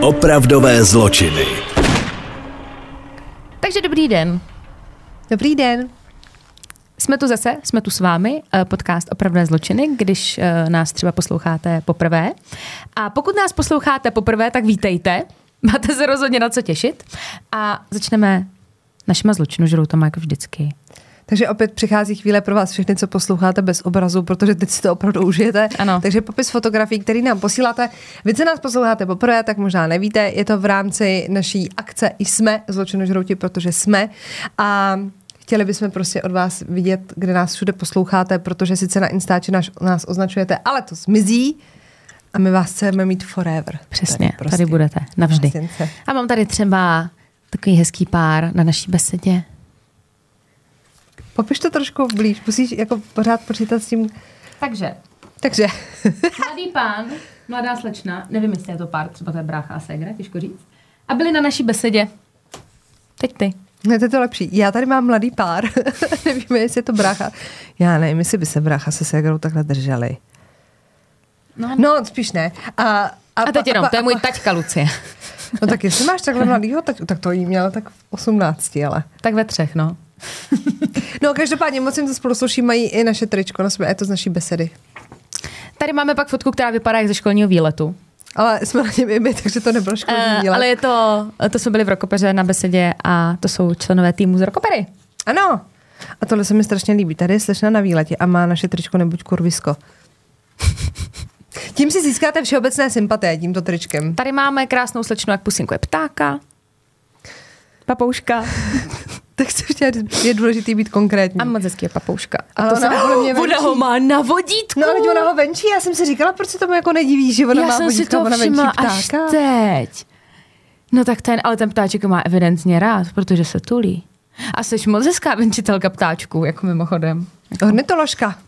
Opravdové zločiny. Takže dobrý den. Dobrý den. Jsme tu zase, jsme tu s vámi, eh, podcast Opravdové zločiny, když eh, nás třeba posloucháte poprvé. A pokud nás posloucháte poprvé, tak vítejte. Máte se rozhodně na co těšit. A začneme našima zločinožroutama jako vždycky. Takže opět přichází chvíle pro vás všechny, co posloucháte bez obrazu, protože teď si to opravdu užijete. Ano. Takže popis fotografií, který nám posíláte. Vy, co nás posloucháte poprvé, tak možná nevíte, je to v rámci naší akce Jsme zločinožrouti, protože jsme. A chtěli bychom prostě od vás vidět, kde nás všude posloucháte, protože sice na Instači nás, nás označujete, ale to zmizí a my vás chceme mít forever. Přesně, tady, prostě. tady budete, navždy. A mám tady třeba takový hezký pár na naší besedě. Popiš to trošku blíž, musíš jako pořád počítat s tím. Takže, Takže, mladý pán, mladá slečna, nevím, jestli je to pár, třeba to je brácha a ségra, těžko říct. A byli na naší besedě. Teď ty. Ne, to je to lepší. Já tady mám mladý pár. Nevíme, jestli je to brácha. Já nevím, jestli by se brácha se ségrou takhle drželi. No, No, spíš ne. A, a, a teď pa- jenom, pa- to je a můj taťka Lucie. No tak jestli máš takhle mladýho, tak, tak to jí měla tak v 18, ale. tak ve třech, no. No, každopádně moc jim to spolu mají i naše tričko na sebe, je to z naší besedy. Tady máme pak fotku, která vypadá jak ze školního výletu. Ale jsme na něm i my, takže to nebylo školní Uh, díle. ale je to, to jsme byli v Rokopeře na besedě a to jsou členové týmu z Rokopery. Ano. A tohle se mi strašně líbí. Tady je slečna na výletě a má naše tričko nebuď kurvisko. Tím si získáte všeobecné sympatie tímto tričkem. Tady máme krásnou slečnu, jak pusinkuje ptáka. Papouška. Tak se chtěla říct, je důležitý být konkrétní. A moc hezký je papouška. A to ona se... mě Ona venčí. ho má na vodítku. No ale ona ho venčí, já jsem si říkala, proč se tomu jako nediví, že ona Já má jsem si vodítko, to ona venčí až teď. No tak ten, ale ten ptáček má evidentně rád, protože se tulí. A jsi moc hezká venčitelka ptáčků, jako mimochodem. Ornitoložka.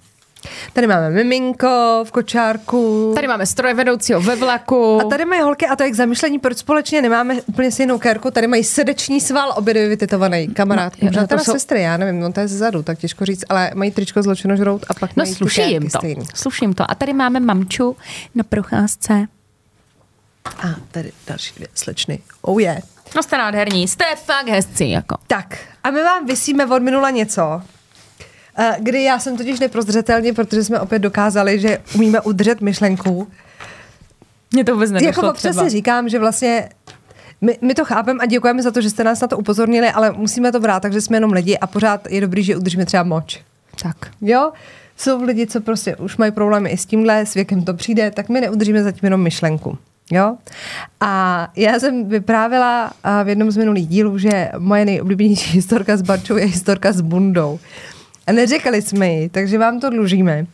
Tady máme miminko v kočárku. Tady máme strojvedoucího ve vlaku. A tady mají holky, a to je k zamyšlení, proč společně nemáme úplně stejnou kérku, tady mají srdeční sval, obě dvě vytetovaný, kamarádku. No, Možná no, jsou- sestry, já nevím, no to je zezadu, tak těžko říct, ale mají tričko zločinožrout a pak No mají sluší jim to. stejný. Sluší jim to. A tady máme mamču na procházce. A tady další dvě slečny. Oh yeah. No jste nádherní, jste fakt hezcí, jako. Tak, a my vám vysíme od minula něco, kdy já jsem totiž neprozřetelně, protože jsme opět dokázali, že umíme udržet myšlenku. Mně to vůbec nedošlo jako občas si říkám, že vlastně my, my to chápeme a děkujeme za to, že jste nás na to upozornili, ale musíme to brát, takže jsme jenom lidi a pořád je dobrý, že udržíme třeba moč. Tak. Jo? Jsou lidi, co prostě už mají problémy i s tímhle, s věkem to přijde, tak my neudržíme zatím jenom myšlenku. Jo? A já jsem vyprávila a v jednom z minulých dílů, že moje nejoblíbenější historka s Barčou je historka s Bundou. A neřekli jsme ji, takže vám to dlužíme.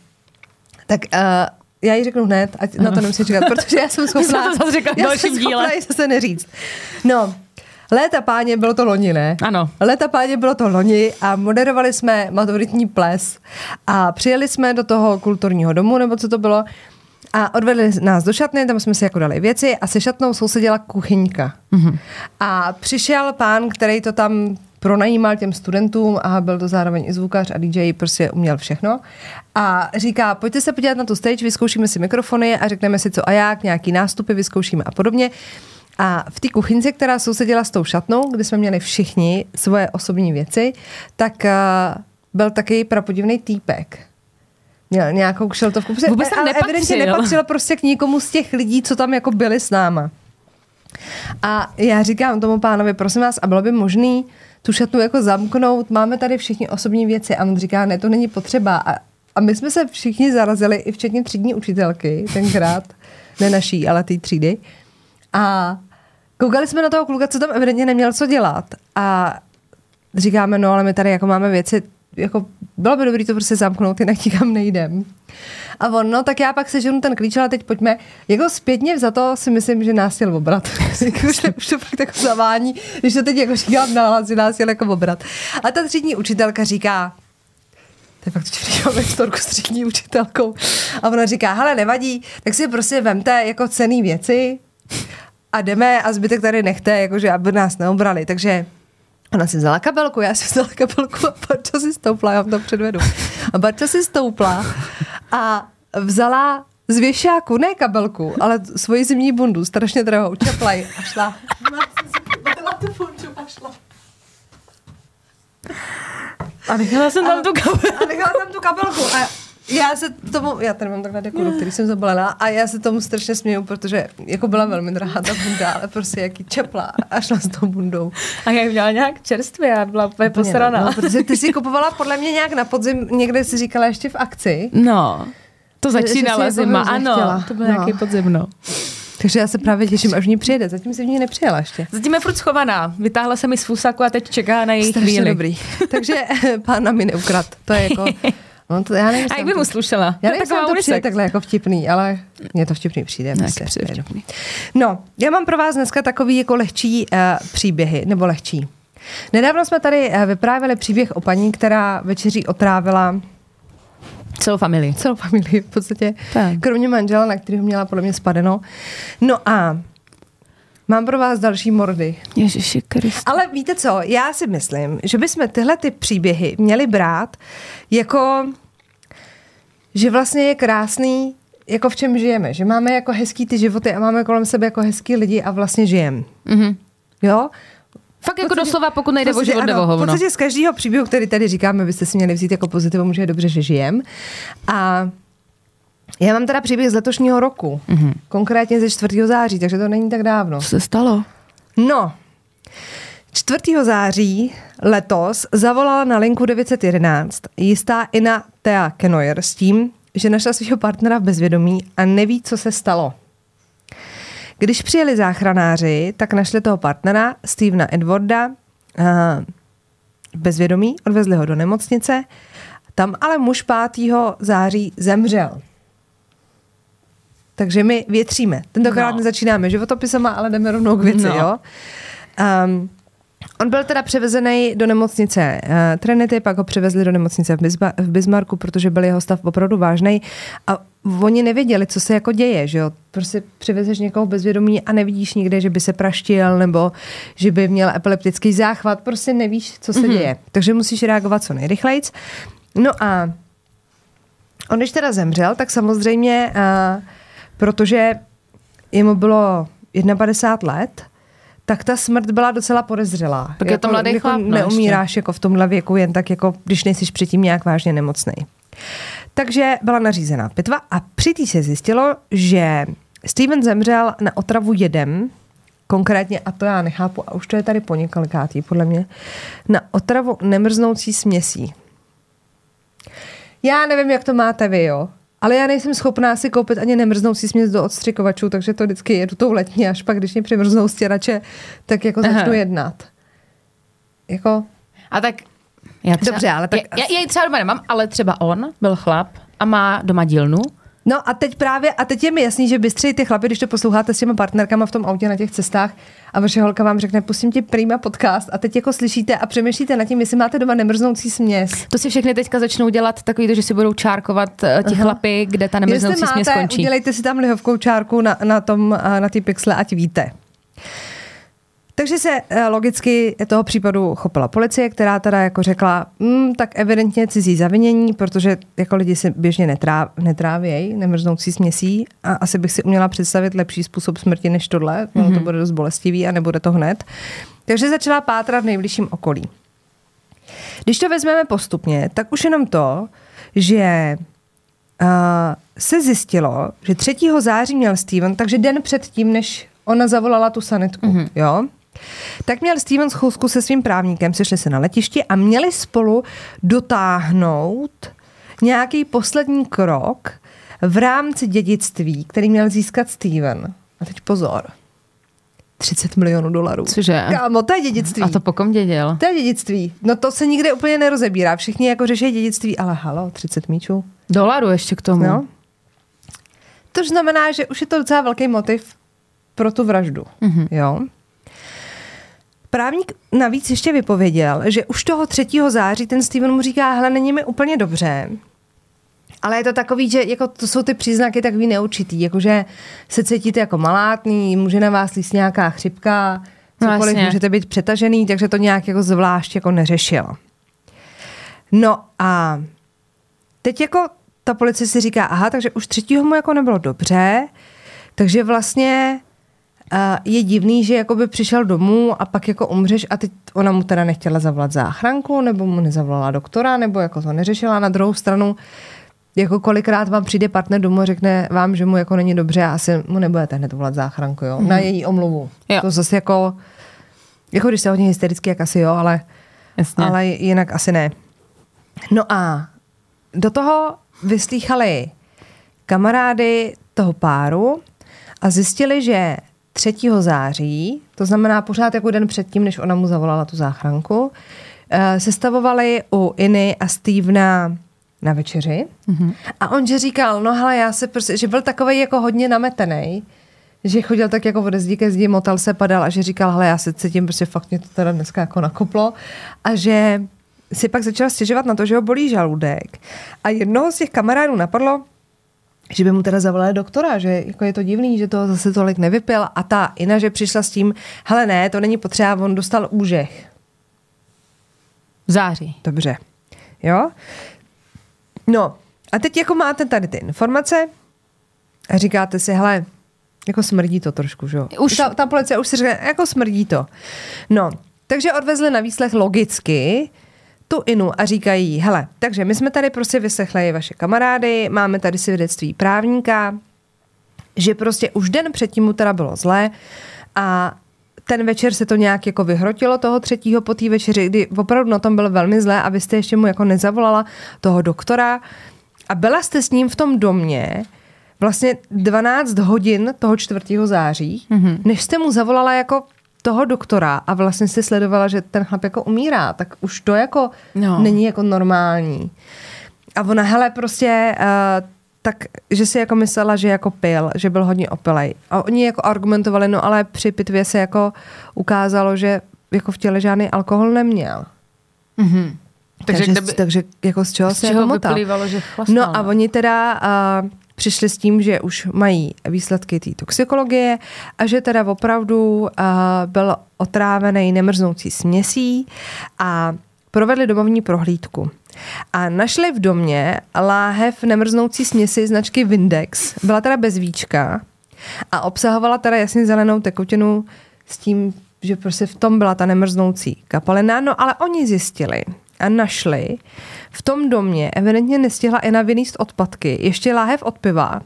Tak uh, já ji řeknu hned, ať na to nemusím čekat, protože já jsem schopná... to zase já dalším jsem schopná zase neříct. No, léta páně, bylo to loni, ne? Ano. Léta páně bylo to loni a moderovali jsme maturitní ples a přijeli jsme do toho kulturního domu, nebo co to bylo, a odvedli nás do šatny, tam jsme si jako dali věci a se šatnou sousedila kuchyňka. Mm-hmm. A přišel pán, který to tam pronajímal těm studentům a byl to zároveň i zvukař a DJ, prostě uměl všechno. A říká, pojďte se podívat na tu stage, vyzkoušíme si mikrofony a řekneme si co a jak, nějaký nástupy vyzkoušíme a podobně. A v té kuchyňce, která sousedila s tou šatnou, kde jsme měli všichni svoje osobní věci, tak uh, byl taky prapodivný týpek. Měl nějakou kšeltovku. Prostě, Vůbec tam ale nepatřil. evidentně nepatřil prostě k nikomu z těch lidí, co tam jako byli s náma. A já říkám tomu pánovi, prosím vás, a bylo by možný tu šatnu jako zamknout, máme tady všichni osobní věci. A on říká, ne, to není potřeba. A, a my jsme se všichni zarazili, i včetně třídní učitelky tenkrát, ne naší, ale té třídy. A koukali jsme na toho kluka, co tam evidentně neměl co dělat. A říkáme, no ale my tady jako máme věci, jako bylo by dobré to prostě zamknout, jinak nikam nejdem. A on, no tak já pak seženu ten klíč, ale teď pojďme. Jako zpětně za to si myslím, že nás chtěl obrat. Jako, už, to- už to fakt jako zavání, když to teď jako říkám nahlas, že nás chtěl jako obrat. A ta třídní učitelka říká, to je fakt včera historku s třídní učitelkou. A ona říká, hele, nevadí, tak si prostě vemte jako cený věci a jdeme a zbytek tady nechte, jakože aby nás neobrali. Takže Ona si vzala kabelku, já si vzala kabelku a Barča si stoupla, já vám to předvedu. A Barča si stoupla a vzala z věšáku, ne kabelku, ale svoji zimní bundu, strašně drahou, čeplaj a šla. tu bundu a šla. A nechala jsem tam tu kabelku. A nechala tam tu kabelku. A já se tomu, já tady mám takhle dekoru, který jsem zabalila a já se tomu strašně směju, protože jako byla velmi drahá ta bunda, ale prostě jaký čepla a šla s tou bundou. A jak měla nějak čerstvě, já byla úplně posraná. No, protože ty si kupovala podle mě nějak na podzim, někde si říkala ještě v akci. No, to Že- že si začínala zima, ano, chtěla. to byl No. nějaký podzim, no. Takže já se právě těším, až v ní přijede. Zatím se v ní nepřijela ještě. Zatím je furt schovaná. Vytáhla se mi z fusaku a teď čeká na její Strašně chvíli. dobrý. Takže pána mi neukrad. To je jako... No to, já nevím, A jak by mu slušela? Já nevím, taková to přijde takhle jako vtipný, ale mně to vtipný přijde. Ne, prostě. přijde vtipný. No, já mám pro vás dneska takový jako lehčí uh, příběhy, nebo lehčí. Nedávno jsme tady uh, vyprávěli příběh o paní, která večeří otrávila Celou familii. celou familii v podstatě, Tak. kromě manžela, na kterého měla podle mě spadeno. No a mám pro vás další mordy. Ježiši Krist. Ale víte co, já si myslím, že bychom tyhle ty příběhy měli brát jako, že vlastně je krásný, jako v čem žijeme. Že máme jako hezký ty životy a máme kolem sebe jako hezký lidi a vlastně žijeme. Mhm. Jo? Fakt jako doslova, pokud nejde o podstatě život, jde ano, o V hovno. podstatě z každého příběhu, který tady říkáme, byste si měli vzít jako pozitivum, že je dobře, že žijem. A já mám teda příběh z letošního roku, mm-hmm. konkrétně ze 4. září, takže to není tak dávno. Co se stalo? No, 4. září letos zavolala na linku 911 jistá Ina Thea Kenoyer s tím, že našla svého partnera v bezvědomí a neví, co se stalo. Když přijeli záchranáři, tak našli toho partnera, Stevena Edwarda, eh, v bezvědomí, odvezli ho do nemocnice. Tam ale muž 5. září zemřel. Takže my větříme. Tentokrát No. nezačínáme životopisama, ale jdeme rovnou k věci, No. jo? Um, on byl teda převezený do nemocnice uh, Trinity, pak ho převezli do nemocnice v, Bisba- v Bismarcku, protože byl jeho stav opravdu vážný a oni nevěděli, co se jako děje, že jo? Prostě přivezeš někoho bezvědomí a nevidíš nikde, že by se praštil nebo že by měl epileptický záchvat, prostě nevíš, co se mm-hmm. děje. Takže musíš reagovat co nejrychlejc. No a on když teda zemřel, tak samozřejmě, uh, protože jemu bylo 51 let, tak ta smrt byla docela podezřelá. Tak je to mladý jako chlap, no, Neumíráš jako v tomhle věku jen tak, jako když nejsi předtím nějak vážně nemocný. Takže byla nařízená pitva a při té se zjistilo, že Steven zemřel na otravu jedem, konkrétně, a to já nechápu, a už to je tady po několikátý, podle mě, na otravu nemrznoucí směsí. Já nevím, jak to máte vy, jo? Ale já nejsem schopná si koupit ani nemrznoucí směs do odstřikovačů, takže to vždycky jedu tou letní, až pak, když mě přimrznou stěrače, tak jako Aha. začnu jednat. Jako, A tak já třeba, Dobře, ale tak- Já, já, já třeba doma nemám, ale třeba on byl chlap a má doma dílnu. No a teď právě, a teď je mi jasný, že bystřeji ty chlapy, když to posloucháte s těma partnerkama v tom autě na těch cestách a vaše holka vám řekne, pustím ti prýma podcast a teď jako slyšíte a přemýšlíte nad tím, jestli máte doma nemrznoucí směs. To si všechny teďka začnou dělat takový, to, že si budou čárkovat eh, ti chlapy, kde ta nemrznoucí Jestli směs máte, skončí. udělejte si tam lihovkou čárku na, na tom, a na ty pixle, ať víte. Takže se eh, logicky toho případu chopila policie, která teda jako řekla, mm, tak evidentně cizí zavinění, protože jako lidi si běžně netrá, netrávějí nemrznoucí směsí a asi bych si uměla představit lepší způsob smrti než tohle, mm-hmm. to bude dost bolestivý a nebude to hned. Takže začala pátrat v nejbližším okolí. Když to vezmeme postupně, tak už jenom to, že uh, se zjistilo, že 3. září měl Steven, takže den před tím, než ona zavolala tu sanitku, mm-hmm. jo? Tak měl Steven schůzku se svým právníkem, sešli se na letišti a měli spolu dotáhnout nějaký poslední krok v rámci dědictví, který měl získat Steven. A teď pozor. 30 milionů dolarů. Cože? Kámo, to je dědictví. A to po kom děděl? To je dědictví. No to se nikde úplně nerozebírá. Všichni jako řeší dědictví, ale halo, 30 míčů. Dolaru ještě k tomu. No. To znamená, že už je to docela velký motiv pro tu vraždu. Mm-hmm. Jo. Právník navíc ještě vypověděl, že už toho 3. září ten Steven mu říká, hele, není mi úplně dobře, ale je to takový, že jako to jsou ty příznaky takový neurčitý, jakože se cítíte jako malátný, může na vás líst nějaká chřipka, No cokoliv, jasně. můžete být přetažený, takže to nějak jako zvlášť jako neřešil. No a teď jako ta policie si říká, aha, takže už třetího mu jako nebylo dobře, takže vlastně uh, je divný, že jakoby přišel domů a pak jako umřeš a teď ona mu teda nechtěla zavolat záchranku, nebo mu nezavolala doktora, nebo jako to neřešila. Na druhou stranu, jako kolikrát vám přijde partner domů a řekne vám, že mu jako není dobře a asi mu nebudete hned volat záchranku, jo? Mm. Na její omluvu. Jo. To zase jako, jako když se hodně hystericky, jak asi jo, ale, Jasně. ale jinak asi ne. No a do toho vyslýchali kamarády toho páru a zjistili, že 3. září, to znamená pořád jako den předtím, než ona mu zavolala tu záchranku, eh, sestavovali u Iny a Stevena na večeři. Mm-hmm. A on že říkal, no hele, já se prostě, že byl takový jako hodně nametený, že chodil tak jako ode zdi ke zdi, motal se, padal a že říkal, hele, já se cítím, prostě fakt mě to teda dneska jako nakoplo. A že si pak začal stěžovat na to, že ho bolí žaludek. A jednoho z těch kamarádů napadlo, že by mu teda zavolali doktora, že jako je to divný, že to zase tolik nevypil. A ta Ina, že přišla s tím, hele ne, to není potřeba, on dostal úžeh. V září. Dobře. Jo? No, a teď jako máte tady ty informace a říkáte si, hele, jako smrdí to trošku, že jo? Už- Ta, ta policie už si říká, jako smrdí to. No, takže odvezli na výslech logicky tu Inu a říkají, hele, takže my jsme tady prostě vyslechli vaše kamarády, máme tady svědectví právníka, že prostě už den předtím mu teda bylo zlé a ten večer se to nějak jako vyhrotilo toho třetího po té večeři, kdy opravdu na tom bylo velmi zlé a vy jste ještě mu jako nezavolala toho doktora a byla jste s ním v tom domě vlastně 12 hodin toho 4. září, mm-hmm. než jste mu zavolala jako toho doktora a vlastně jste sledovala, že ten chlap jako umírá, tak už to jako No. není jako normální. A ona, hele, prostě, uh, tak, že si jako myslela, že jako pil, že byl hodně opilej. A oni jako argumentovali, no ale při pitvě se jako ukázalo, že jako v těle žádný alkohol neměl. Mhm. Takže, takže, kdyby, takže jako z čeho z se čeho jako vyplývalo, že chlastal, No a no. oni teda uh, přišli s tím, že už mají výsledky té toxikologie a že teda opravdu uh, byl otrávený nemrznoucí směsí a provedli domovní prohlídku. A našli v domě láhev nemrznoucí směsi značky Vindex. Byla teda bez víčka a obsahovala teda jasně zelenou tekutinu s tím, že prostě v tom byla ta nemrznoucí kapalina. No ale oni zjistili a našli v tom domě, evidentně nestihla Ena vyníst odpadky, ještě láhev od piva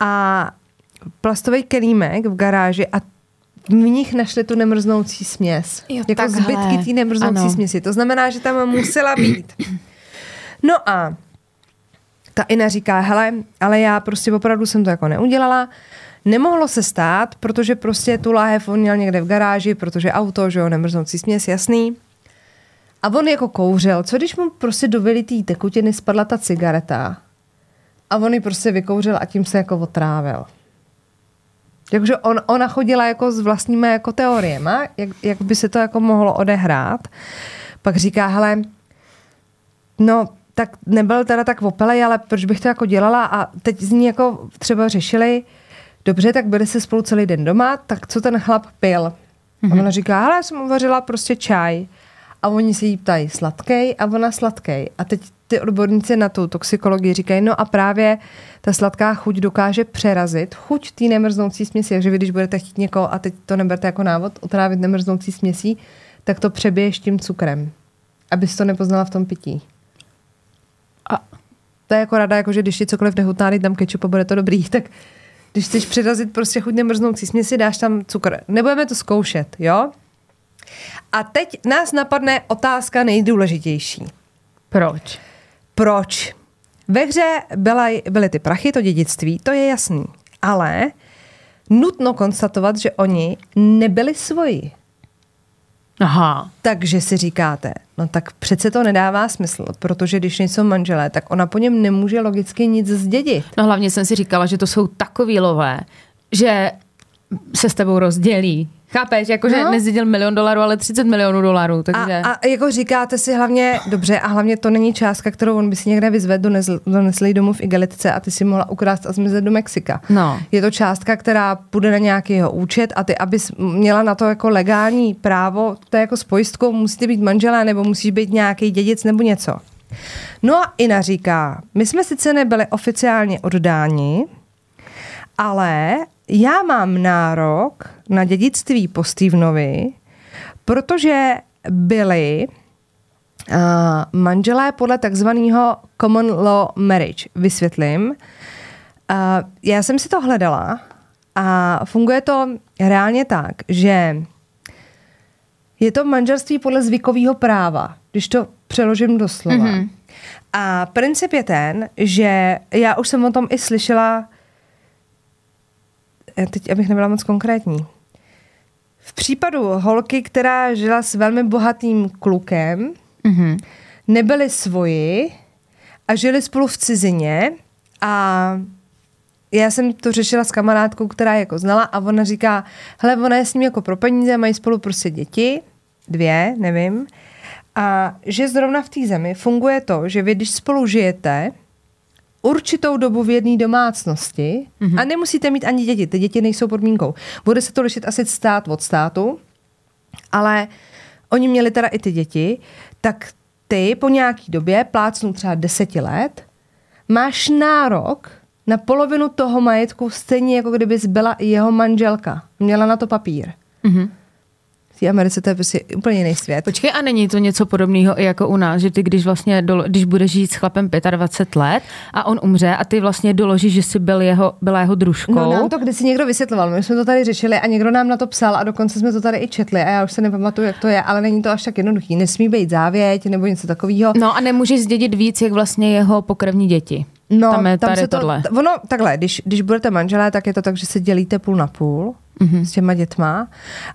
a plastový kelímek v garáži a v nich našli tu nemrznoucí směs. Jo, jako takhle. zbytky té nemrznoucí Ano. směsi. To znamená, že tam musela být. No a ta Ina říká, hele, ale já prostě opravdu jsem to jako neudělala. Nemohlo se stát, protože prostě tu láhev on měl někde v garáži, protože auto, že jo, nemrznoucí směs, jasný. A on jako kouřil. Co když mu prostě do vylitý tekutiny spadla ta cigareta a on ji prostě vykouřil a tím se jako otrávil. Takže on, ona chodila jako s vlastními jako teoriema, jak, jak by se to jako mohlo odehrát. Pak říká, hele, no tak nebyl teda tak opelej, ale proč bych to jako dělala a teď z ní jako třeba řešili, dobře, tak byli se spolu celý den doma, tak co ten chlap pil? Mm-hmm. A ona říká, hele, já jsem uvařila prostě čaj. A oni se jí ptají sladkej a ona sladkej. A teď ty odborníci na tu toxikologii říkají, no a právě ta sladká chuť dokáže přerazit chuť té nemrznoucí směsi. Takže vy, když budete chtít někoho, a teď to neberte jako návod, otrávit nemrznoucí směsí, tak to přebiješ tím cukrem, abys to nepoznala v tom pití. A- To je jako rada, jako že když ti cokoliv nechutná, tam kečup a bude to dobrý, tak když chceš přirazit prostě chuť nemrznoucí směsi, dáš tam cukr. Nebudeme to zkoušet, jo? A teď nás napadne otázka nejdůležitější. Proč? Proč? Ve hře byla, byly ty prachy, to dědictví, to je jasný. Ale nutno konstatovat, že oni nebyli svoji. Aha. Takže si říkáte, no tak přece to nedává smysl, protože když nejsou manželé, tak ona po něm nemůže logicky nic zdědit. No hlavně jsem si říkala, že to jsou takový lové, že se s tebou rozdělí. Chápeš? Jakože no. Nezdědil milion dolarů, ale 30 milionů dolarů. Takže... A, a jako říkáte si hlavně, dobře, a hlavně to není částka, kterou on by si někde vyzvedl, donesl, donesl jí domů v igelitce a ty si mohla ukrást a zmizet do Mexika. No. Je to částka, která půjde na nějaký jeho účet a ty, abys měla na to jako legální právo, to je jako s pojistkou, musíte být manželé nebo musíš být nějaký dědic nebo něco. No a Ina říká, my jsme sice nebyli oficiálně oddáni, ale já mám nárok na dědictví po Stevenovi, protože byli uh, manželé podle takzvaného common law marriage. Vysvětlím. Uh, já jsem si to hledala a funguje to reálně tak, že je to manželství podle zvykového práva, když to přeložím do slova. Mm-hmm. A princip je ten, že já už jsem o tom i slyšela, teď abych nebyla moc konkrétní. V případu holky, která žila s velmi bohatým klukem, mm-hmm. nebyli svoji a žili spolu v cizině a já jsem to řešila s kamarádkou, která jako znala a ona říká, hele, ona je s ním jako pro peníze, mají spolu prostě děti, dvě, nevím, a že zrovna v té zemi funguje to, že vy, když spolu žijete určitou dobu v jedné domácnosti mm-hmm. a nemusíte mít ani děti, ty děti nejsou podmínkou. Bude se to lišit asi stát od státu, ale oni měli teda i ty děti, tak ty po nějaký době, plácnu třeba deseti let, máš nárok na polovinu toho majetku stejně jako kdyby byla jeho manželka. Měla na to papír. Mm-hmm té Americe to je prostě úplně jiný svět. Počkej, a není to něco podobného i jako u nás, že ty když vlastně, dolo, když budeš žít s chlapem 25 let a on umře a ty vlastně doložíš, že jsi byl jeho, byla jeho družkou. No nám to kdysi někdo vysvětloval, my jsme to tady řešili a někdo nám na to psal a dokonce jsme to tady i četli a já už se nepamatuju, jak to je, ale není to až tak jednoduchý. Nesmí být závěť nebo něco takového. No a nemůžeš zdědit víc, jak vlastně jeho pokrevní děti. No, tam je tam tady se to, tohle. Ono, takhle, když, když budete manželé, tak je to tak, že se dělíte půl na půl mm-hmm. s těma dětma,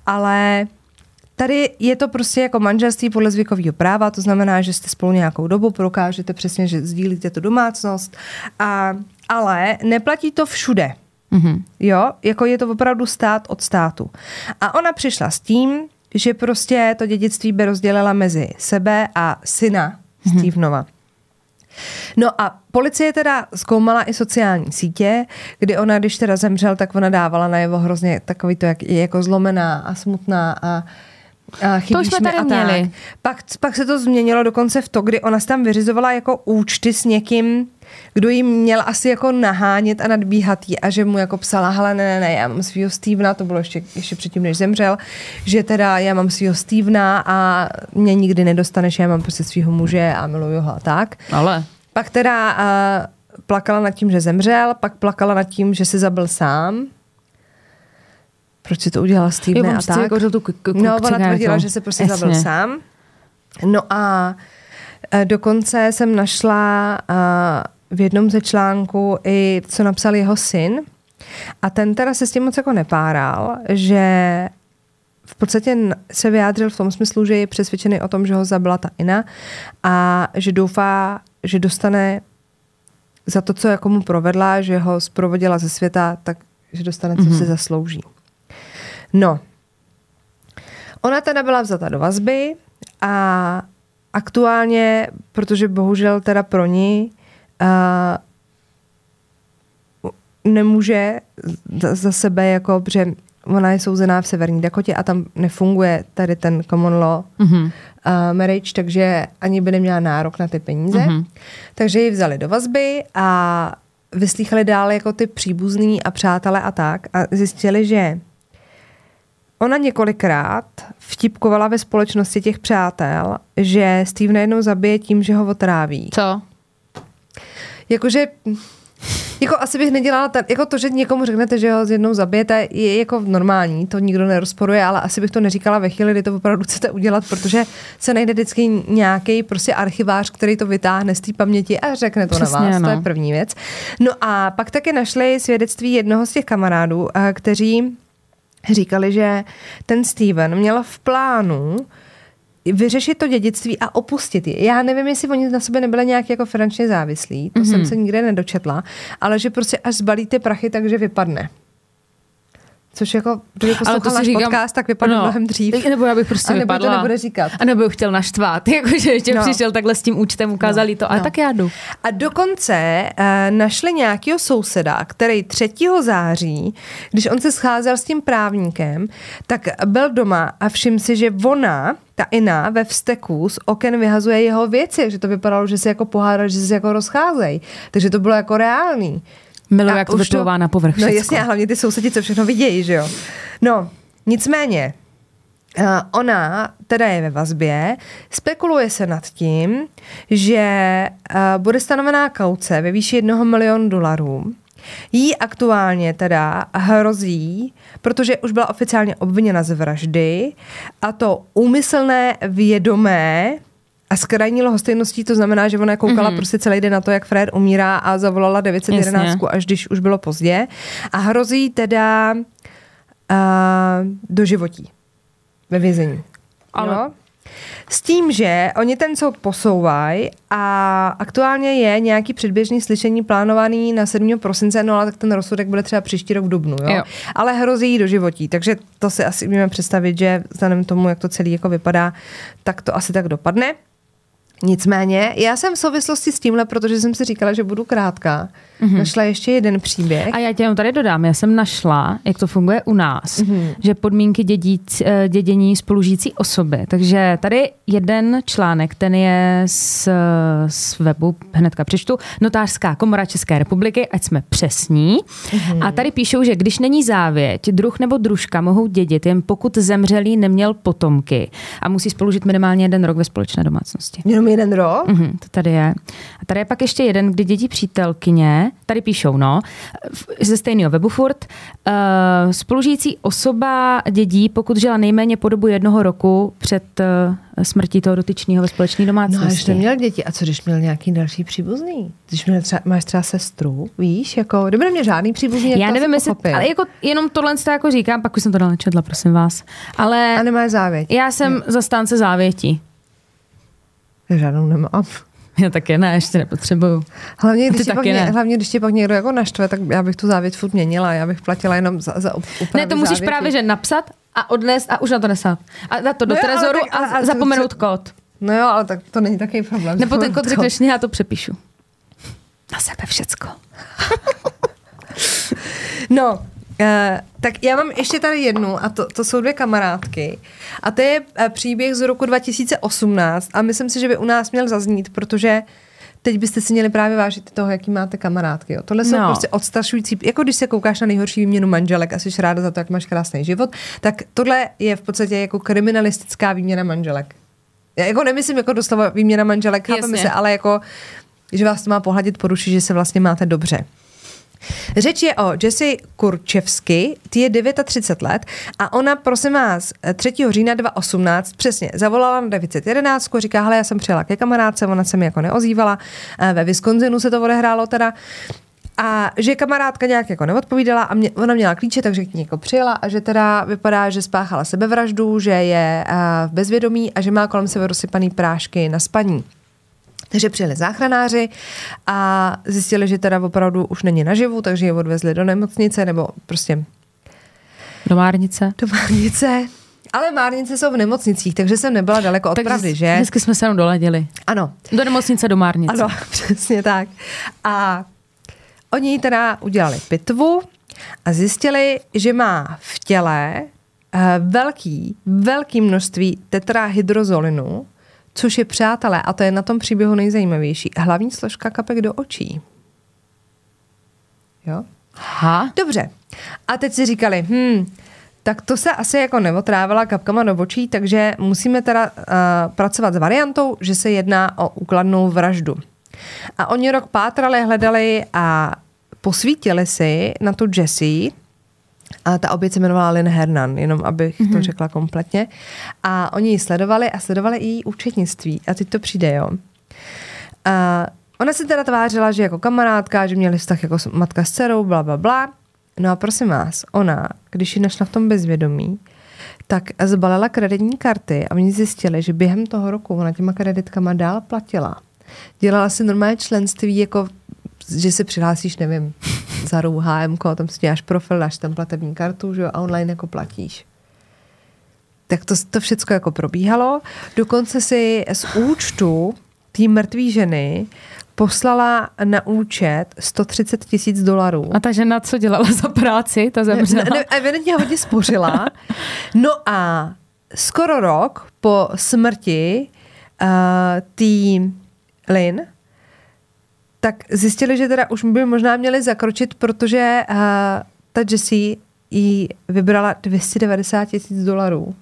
ale Tady je to prostě jako manželství podle zvykového práva, to znamená, že jste spolu nějakou dobu, prokážete přesně, že sdílíte tu domácnost, a, ale neplatí to všude. Mm-hmm. Jo, jako je to opravdu stát od státu. A ona přišla s tím, že prostě to dědictví by rozdělila mezi sebe a syna mm-hmm. Stevenova. No a policie teda zkoumala i sociální sítě, kdy ona, když teda zemřel, tak ona dávala na jeho hrozně takový to, jak je jako zlomená a smutná a a to už jsme tady měli. Pak, pak se to změnilo dokonce v to, kdy ona se tam vyřizovala jako účty s někým, kdo jim měl asi jako nahánět a nadbíhat jí a že mu jako psala, hele ne, ne, ne, já mám svého Stevena, to bylo ještě, ještě předtím, než zemřel, že teda já mám svého Stevena a mě nikdy nedostaneš, já mám prostě svého muže a miluju ho a tak. Ale. Pak teda uh, plakala nad tím, že zemřel, pak plakala nad tím, že se zabil sám, proč si to udělala Steve a tak. Jako tu no, ona tvrdila, že se prostě Jasně. zabil sám. No a e, dokonce jsem našla v jednom ze článků i, co napsal jeho syn. A ten teda se s tím moc jako nepáral, že v podstatě se vyjádřil v tom smyslu, že je přesvědčený o tom, že ho zabila ta Ina a že doufá, že dostane za to, co jako mu provedla, že ho zprovodila ze světa, tak že dostane, co mm-hmm. si zaslouží. No, ona teda byla vzata do vazby a aktuálně, protože bohužel teda pro ní uh, nemůže za, za sebe jako, protože ona je souzená v Severní Dakotě a tam nefunguje tady ten common law mm-hmm. uh, marriage, takže ani by neměla nárok na ty peníze. Mm-hmm. Takže ji vzali do vazby a vyslýchali dál jako ty příbuzný a přátelé a tak a zjistili, že Ona několikrát vtipkovala ve společnosti těch přátel, že Steve najednou zabije tím, že ho otráví. Co? Jakože jako asi bych nedělala, ten, jako to, že někomu řeknete, že ho jednou zabijete, je jako normální, to nikdo nerozporuje, ale asi bych to neříkala ve chvíli, kdy to opravdu chcete udělat, protože se najde vždycky nějaký prostě archivář, který to vytáhne z té paměti a řekne to Přesně, na vás. No. To je první věc. No a pak taky našli svědectví jednoho z těch kamarádů, eh, kteří říkali, že ten Steven měl v plánu vyřešit to dědictví a opustit je. Já nevím, jestli oni na sebe nebyli nějak jako finančně závislí, to mm-hmm. jsem se nikde nedočetla, ale že prostě až zbalí ty prachy, takže vypadne. Což jako, kdyby poslouchal náš říkám, podcast, tak vypadne no, mnohem dřív. Nebo já bych prostě a nebo vypadla. to nebude říkat. A nebo chtěl naštvát, jakože ještě no. přišel takhle s tím účtem, ukázali no. to, ale no. tak já jdu. A dokonce uh, našli nějakého souseda, který 3. září, když on se scházel s tím právníkem, tak byl doma a všim si, že ona ta Ina ve vzteku z oken vyhazuje jeho věci, že to vypadalo, že se jako pohádali, že se jako rozcházejí. Takže to bylo jako reálný. Miluji, jak to vyplouvá na povrch No jasně, a hlavně ty sousedi, co všechno vidějí, že jo. No, nicméně, uh, ona teda je ve vazbě, spekuluje se nad tím, že uh, bude stanovená kauce ve výši jednoho milionu dolarů. Jí aktuálně teda hrozí, protože už byla oficiálně obviněna z vraždy, a to úmyslné vědomé a s krajní lhostejností, to znamená, že ona koukala mm-hmm. prostě celý den na to, jak Fred umírá a zavolala 911, Jasně. až když už bylo pozdě. A hrozí teda uh, do životí ve vězení. Ale-? S tím, že oni ten soud posouvají a aktuálně je nějaký předběžný slyšení plánovaný na 7. prosince, no ale tak ten rozsudek bude třeba příští rok v Dubnu, jo? Jo. Ale hrozí jí do životí, takže to si asi můžeme představit, že vzhledem k tomu, jak to celý jako vypadá, tak to asi tak dopadne. Nicméně, já jsem v souvislosti s tímhle, protože jsem si říkala, že budu krátká, mm-hmm. našla ještě jeden příběh. A já tě jenom tady dodám, já jsem našla, jak to funguje u nás, mm-hmm. že podmínky dědíc, eh, dědění spolužijící osoby. Takže tady jeden článek, ten je z, z webu, hnedka přečtu, Notářská komora České republiky, ať jsme přesní. Mm-hmm. A tady píšou, že když není závěť, druh nebo družka mohou dědit, jen pokud zemřelý neměl potomky a musí spolužit minimálně jeden rok ve společné domácnosti. Jenom jeden rok? Mhm, to tady je. A tady je pak ještě jeden, kdy děti přítelkyně, tady píšou, no, ze stejného webu furt, uh, spolužijící osoba dědí, pokud žila nejméně po dobu jednoho roku před uh, smrtí toho dotyčného ve společné No a když domácnosti. neměl děti, a co když měl nějaký další příbuzný? Když měl třeba, máš třeba sestru, víš, jako, kdyby neměl žádný příbuzný, Já to nevím, jestli, ale jako jenom tohle to jako říkám, pak už jsem to dál nečetla, prosím vás. Ale A nemáš závěť? já jsem zastánce závětí. Já žádnou nemám. Já taky ne, ještě nepotřebuju. Hlavně A ty když, ti pak, ne. hlavně, když ti pak někdo jako naštve, tak já bych tu závěť furt měnila. Já bych platila jenom za, za Ne, to musíš závěti. právě že napsat a odnést a už na to nesát. A dát to do No jo, ale trezoru tak- a to- zapomenout to- kód. No jo, ale tak to není takový problém. Nebo ten kód řekneš mě, já to přepíšu. Na sebe všecko. No, Uh, tak já mám ještě tady jednu a to, to jsou dvě kamarádky a to je uh, příběh z roku 2018 a myslím si, že by u nás měl zaznít, protože teď byste si měli právě vážit toho, jaký máte kamarádky. Jo. Tohle jsou No. prostě odstrašující, jako když se koukáš na nejhorší výměnu manželek a jsi ráda za to, jak máš krásný život, tak tohle je v podstatě jako kriminalistická výměna manželek. Já jako nemyslím jako doslova výměna manželek, chápeme se, ale jako, že vás to má pohladit po duši, že se vlastně máte dobře. Řeč je o Jessie Kurčevsky, ty je 39 let a ona, prosím vás, 3. října 2018 přesně zavolala na 911, říká, hele, já jsem přijela ke kamarádce, ona se mi jako neozývala, Eh, ve Wisconsinu se to odehrálo teda, a že kamarádka nějak jako neodpovídala a mě, ona měla klíče, takže k ní jako přijela a že teda vypadá, že spáchala sebevraždu, že je eh, v bezvědomí a že má kolem sebe rozsypaný prášky na spaní. Takže přijeli záchranáři a zjistili, že teda opravdu už není naživu, takže je odvezli do nemocnice nebo prostě Do Márnice. do márnice. Ale márnice jsou v nemocnicích, takže jsem nebyla daleko od Tak pravdy, že? Vždycky jsme se jenom doladili. Ano, Do nemocnice, do Márnice. ano, přesně tak. A oni teda udělali pitvu a zjistili, že má v těle eh, velký, velký množství tetrahydrozolinu, což je přátelé, a to je na tom příběhu nejzajímavější, hlavní složka kapek do očí. Jo? Aha. Dobře. A teď si říkali, hm, tak to se asi jako neotrávila kapkama do očí, takže musíme teda uh, pracovat s variantou, že se jedná o úkladnou vraždu. A oni rok pátrali, hledali a posvítili si na tu Jessie, a ta oběť se jmenovala Lynn Hernan, jenom abych mm-hmm. to řekla kompletně. A oni ji sledovali a sledovali i její účetnictví. A teď to přijde, jo. A ona se teda tvářila, že jako kamarádka, že měli vztah jako matka s dcerou, bla, bla, bla. No a prosím vás, ona, když ji našla v tom bezvědomí, tak zbalila kreditní karty a oni zjistili, že během toho roku ona těma kreditkama dál platila. Dělala si normálně členství, jako že se přihlásíš, nevím, za ROU HM, tam si děláš profil, dáš tam platební kartu, že jo, a online jako platíš. Tak to, to všechno jako probíhalo. Dokonce si z účtu té mrtvé ženy poslala na účet 130 tisíc dolarů. A ta žena, co dělala za práci, ta Ne, zemřela. ne, evidentně hodně spořila. No a skoro rok po smrti uh, tý Lynn, tak zjistili, že teda už by možná měli zakročit, protože uh, ta Jessie jí vybrala 290 tisíc dolarů.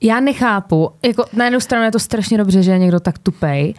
Já nechápu, jako na jednu stranu je to strašně dobře, že je někdo tak tupej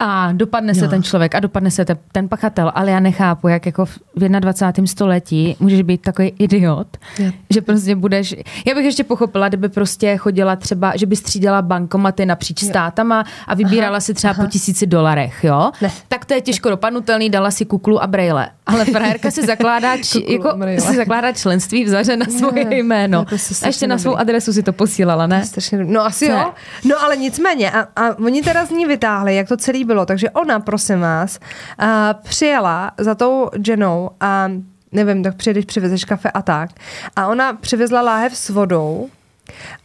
a dopadne se Jo. ten člověk a dopadne se te, ten pachatel, ale já nechápu, jak jako v 21. století můžeš být takový idiot, Jo. že prostě budeš, já bych ještě pochopila, kdyby prostě chodila třeba, že by střídala bankomaty napříč státama a vybírala si třeba po tisíci dolarech, jo? Ne. Tak to je těžko dopadnutelný, dala si kuklu a brejle. Ale frajerka si zakládá, či, jako, si zakládá členství v zaře na svoje Ne, jméno. to prostě A ještě na svou adresu si to posílala, ne? Strašně, no asi Co jo. No ale nicméně, a, a oni teda z ní vytáhli, jak to celý bylo. Takže ona, prosím vás, a, přijela za tou Jenou a nevím, tak přijedeš, přivezeš kafe a tak. A ona přivezla láhev s vodou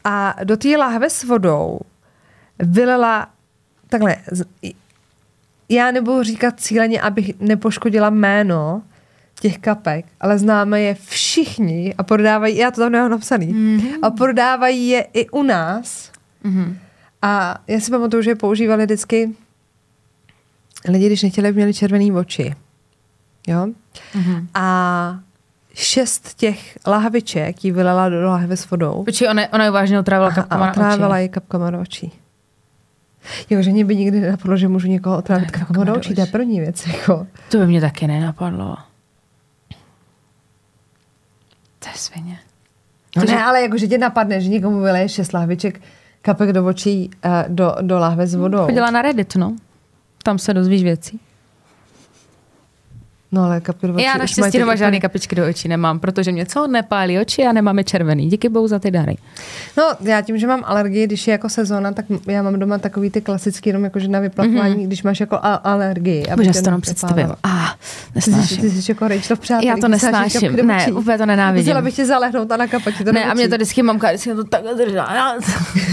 a do té láhve s vodou vylila takhle, já nebudu říkat cíleně, abych nepoškodila jméno těch kapek, ale známe je všichni a prodávají, já to tam nemám napsaný, mm-hmm. a prodávají je i u nás. Mm-hmm. A já si pamatuju, že je používali vždycky lidi, když nechtěli, měli červený oči. Jo? Mm-hmm. A šest těch lahviček jí vylila do lahve s vodou Počkej, ona, ona ji vážně otrávila kapkama a otrávila ji kapkama do očí. Jo, že mě by nikdy nenapadlo, že můžu někoho otrávit kapkama do očí, to je první věc. Jako. To by mě taky nenapadlo. To je svině. No Takže- ne, ale jako, že tě napadne, že někomu vyleje šest lahviček kapek do očí uh, do, do lahve s vodou. Chodila na Reddit, no. Tam se dozvíš věcí. No ale kapky do očí Já naštěstí doma žádný úplně- kapičky do očí nemám, protože mě co nepálí oči a nemáme červený. Díky bohu za ty dary. No, já tím, že mám alergii, když je jako sezóna, tak já mám doma takový ty klasický, jenom jakože na vyplachování, mm-hmm. když máš jako a- alergii. Bože, já si to jenom představím. Ah, Ty jsi, ty nesnáším. jsi jako Rachel přátelích. Já to nesnáším. Ne, úplně to nenávidím. Musela bych tě zalehnout a nakapat ti to Ne, a mě to vždycky mamka vždycky to takhle držela.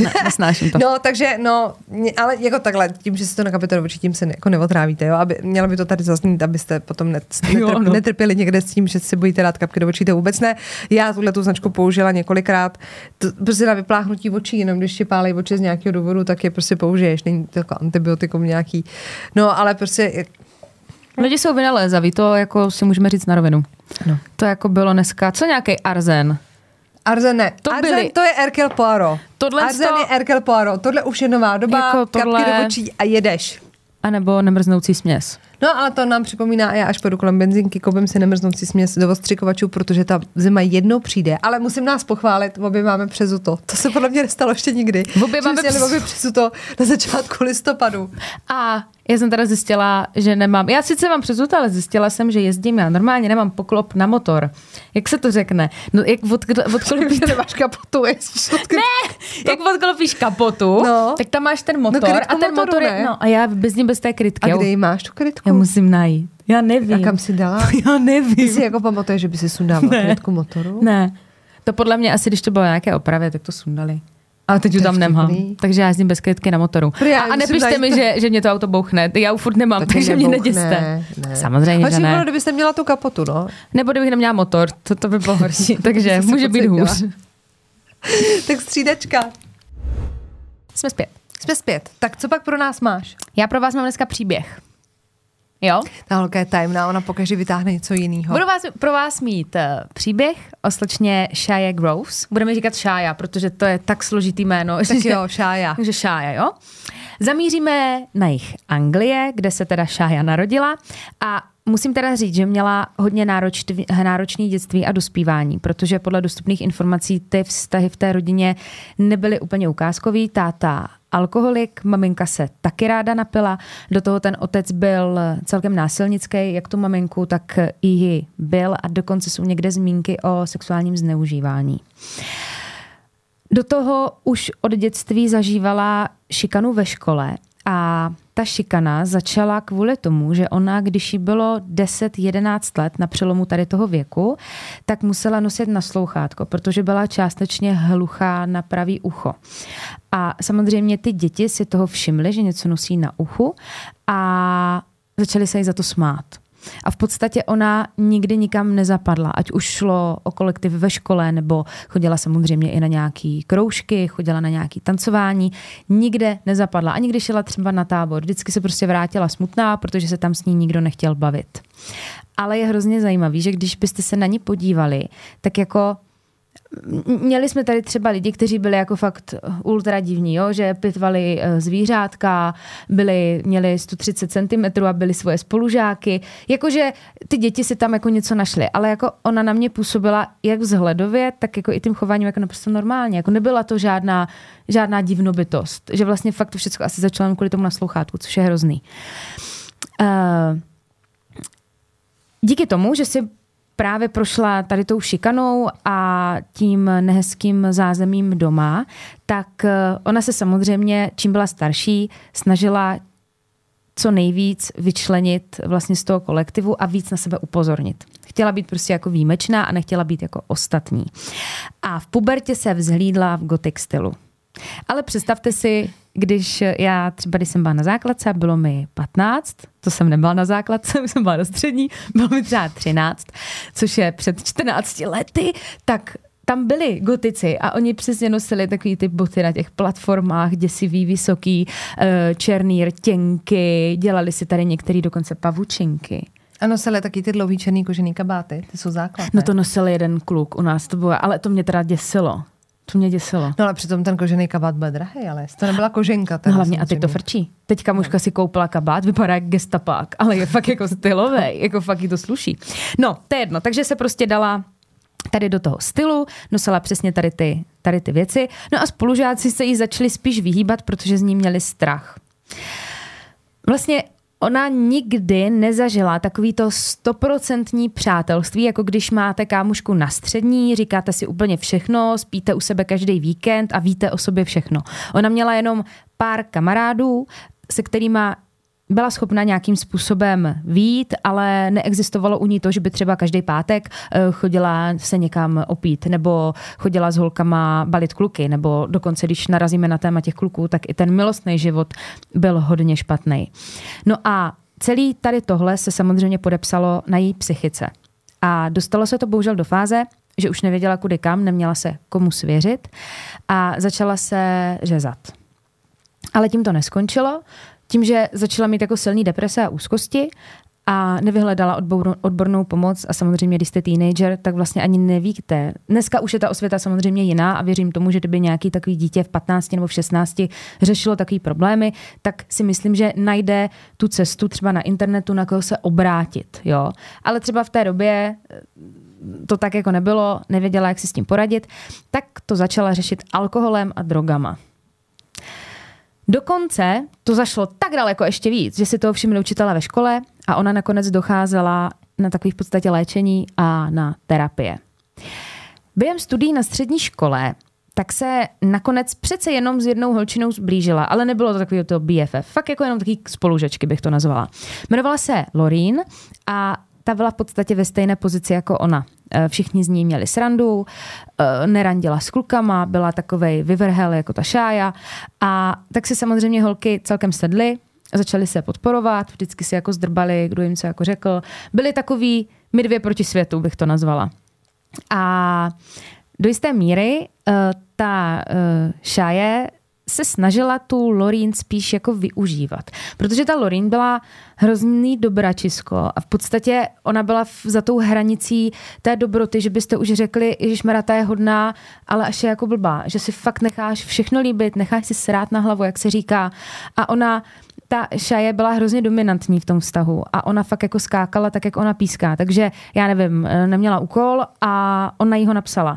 Ne, nesnáším to. No, takže, no, ale jako takhle, tím, že si to nakapete do očí, tím se jako neotrávíte, jo, aby, mělo by to tady zaznít, abyste potom net, Jo, netrp, no. netrpěli někde s tím, že si bojíte dát kapky do očí, to vůbec ne. Já tuhle tu značku použila několikrát, to, prostě na vypláchnutí očí, jenom když ti pálí oči z nějakého důvodu, tak je prostě použiješ, není to jako antibiotikum nějaký. No, ale prostě, Lidi jsou vynalézaví, to jako si můžeme říct na rovinu. no. To jako bylo dneska, co nějaký arzen? Arzen ne. To Arzen byly- to je Erkel Poirot. Tohle Arzen to- je Erkel Poirot. Tohle už je nová doba, jako tohle- kapky do očí a jedeš. A nebo nemrznoucí směs. No ale to nám připomíná, já až půjdu kolem benzínky, koupím si nemrznoucí směs do ostřikovačů, protože ta zima jednou přijde. Ale musím nás pochválit, obě máme přezuto. To se podle mě nestalo ještě nikdy. Obě máme přes- obě přezuto na začátku listopadu. A já jsem teda zjistila, že nemám, já sice mám přezuto, ale zjistila jsem, že jezdím, já normálně nemám poklop na motor. Jak se to řekne? No, jak od, odklopíš, Že nemáš kapotu, jestli ne, jak odklopíš kapotu, No. tak tam máš ten motor krytku a ten motoru, motor je, no a já bez ní bez té krytky. A kde ji máš tu krytku? Já musím najít. Já nevím. A kam si dala? Já nevím. Ty si jako pamatuješ, že by si sundával Ne. krytku motoru? Ne. To podle mě asi, když to bylo nějaké opravy, tak to sundali. Ale teď To ju je tam nemám. Takže já jezdím bez krytky na motoru. Prý, A, a nepište mi, že, že mě to auto bouchne. Já ju furt nemám, To takže mě neděste. ne. Samozřejmě, že Horší bylo, ne. kdybyste měla tu kapotu, no. Nebo kdybych neměla motor, to, to by bylo horší. Takže může být hůř. tak střídačka. Jsme zpět. Jsme zpět. Tak co pak pro nás máš? Já pro vás mám dneska příběh. Jo? Ta holka je tajemná, ona pokaždé vytáhne něco jiného. Budu vás, pro vás mít uh, příběh o slečně Shia Groves. Budeme říkat Shia, protože to je tak složitý jméno. Tak že- jo, Šája. Takže Šája, jo? Zamíříme na jich Anglie, kde se teda Šája narodila a musím teda říct, že měla hodně náročný, náročný dětství a dospívání, protože podle dostupných informací ty vztahy v té rodině nebyly úplně ukázkový. Táta alkoholik, maminka se taky ráda napila, do toho ten otec byl celkem násilnický, jak tu maminku, tak i ji byl a dokonce jsou někde zmínky o sexuálním zneužívání. Do toho už od dětství zažívala šikanu ve škole a ta šikana začala kvůli tomu, že ona, když jí bylo 10-11 let na přelomu tady toho věku, tak musela nosit naslouchátko, protože byla částečně hluchá na pravý ucho. A samozřejmě ty děti si toho všimly, že něco nosí na uchu a začali se jí za to smát. A v podstatě ona nikdy nikam nezapadla, ať už šlo o kolektiv ve škole, nebo chodila samozřejmě i na nějaký kroužky, chodila na nějaký tancování. Nikde nezapadla. Ani když šla třeba na tábor. Vždycky se prostě vrátila smutná, protože se tam s ní nikdo nechtěl bavit. Ale je hrozně zajímavý, že když byste se na ní podívali, tak jako Měli jsme tady třeba lidi, kteří byli jako fakt ultra divní, jo? že pitvali eh, zvířátka, byli, měli 130 cm a byli svoje spolužáky. Jakože ty děti si tam jako něco našly, ale jako ona na mě působila jak vzhledově, tak jako i tím chováním jako naprosto normálně. Jako nebyla to žádná, žádná divnobytost. Že vlastně fakt to všechno asi začalo kvůli tomu naslouchátku, což je hrozný. Uh, díky tomu, že si právě prošla tady tou šikanou a tím nehezkým zázemím doma, tak eh, ona se samozřejmě, čím byla starší, snažila co nejvíc vyčlenit vlastně z toho kolektivu a víc na sebe upozornit. Chtěla být prostě jako výjimečná a nechtěla být jako ostatní. A v pubertě se vzhlídla v gotik stylu. Ale představte si, když já třeba, když jsem byla na základce, bylo mi 15, to jsem nebyla na základce, jsem byla na střední, bylo mi třeba 13, což je před 14 lety, tak tam byli gotici a oni přesně nosili takový ty boty na těch platformách, děsivý, vysoký, eh, černý rtěnky, dělali si tady některý dokonce pavučinky. A nosili taky ty dlouhý černý kožený kabáty, ty jsou základ. No to nosil jeden kluk u nás, to bylo, ale to mě teda děsilo. To mě děsilo. No ale přitom ten kožený kabát byl drahý, ale to nebyla koženka. No hlavně a teď to frčí. Teď kamuška no. si koupila kabát, vypadá jak gestapák, ale je fakt jako stylový, jako fakt jí to sluší. No, to je jedno, takže se prostě dala tady do toho stylu, nosila přesně tady ty, tady ty věci. No a spolužáci se jí začali spíš vyhýbat, protože z ní měli strach. Vlastně ona nikdy nezažila takový to stoprocentní přátelství, jako když máte kámušku na střední, říkáte si úplně všechno, spíte u sebe každý víkend a víte o sobě všechno. Ona měla jenom pár kamarádů, se kterými byla schopna nějakým způsobem výjít, ale neexistovalo u ní to, že by třeba každý pátek eh, chodila se někam opít, nebo chodila s holkama balit kluky, nebo dokonce, když narazíme na téma těch kluků, tak i ten milostný život byl hodně špatný. No a celý tady tohle se samozřejmě podepsalo na její psychice. A dostalo se to bohužel do fáze, že už nevěděla kudy kam, neměla se komu svěřit a začala se řezat. Ale tím to neskončilo, tím, že začala mít jako silný deprese a úzkosti a nevyhledala odbornou, odbornou pomoc a samozřejmě, když jste teenager, tak vlastně ani nevíte. Dneska už je ta osvěta samozřejmě jiná a věřím tomu, že kdyby nějaký takový dítě v 15 nebo v 16 řešilo takový problémy, tak si myslím, že najde tu cestu třeba na internetu, na koho se obrátit. Jo? Ale třeba v té době eh, to tak jako nebylo, nevěděla, jak si s tím poradit, tak to začala řešit alkoholem a drogama. Dokonce to zašlo tak daleko ještě víc, že si to všimli učitele ve škole a ona nakonec docházela na takový v podstatě léčení a na terapie. Během studií na střední škole tak se nakonec přece jenom s jednou holčinou zblížila, ale nebylo to takový to BFF, fakt jako jenom takový spolužečky bych to nazvala. Jmenovala se Lorín a ta byla v podstatě ve stejné pozici jako ona. Eh, všichni z ní měli srandu, eh, nerandila s klukama, byla takovej vyvrhel jako ta šája a tak si samozřejmě holky celkem sedly, začaly se podporovat, vždycky si jako zdrbali, kdo jim co jako řekl. Byli takový my dvě proti světu, bych to nazvala. A do jisté míry uh, ta šáje se snažila tu Lorín spíš jako využívat. Protože ta Lorín byla hrozný dobračisko a v podstatě ona byla za tou hranicí té dobroty, že byste už řekli, že ta je hodná, ale až je jako blbá, že si fakt necháš všechno líbit, necháš si srát na hlavu, jak se říká. A ona ta Šaje byla hrozně dominantní v tom vztahu a ona fakt jako skákala tak, jak ona píská. Takže já nevím, neměla úkol a ona jí ho napsala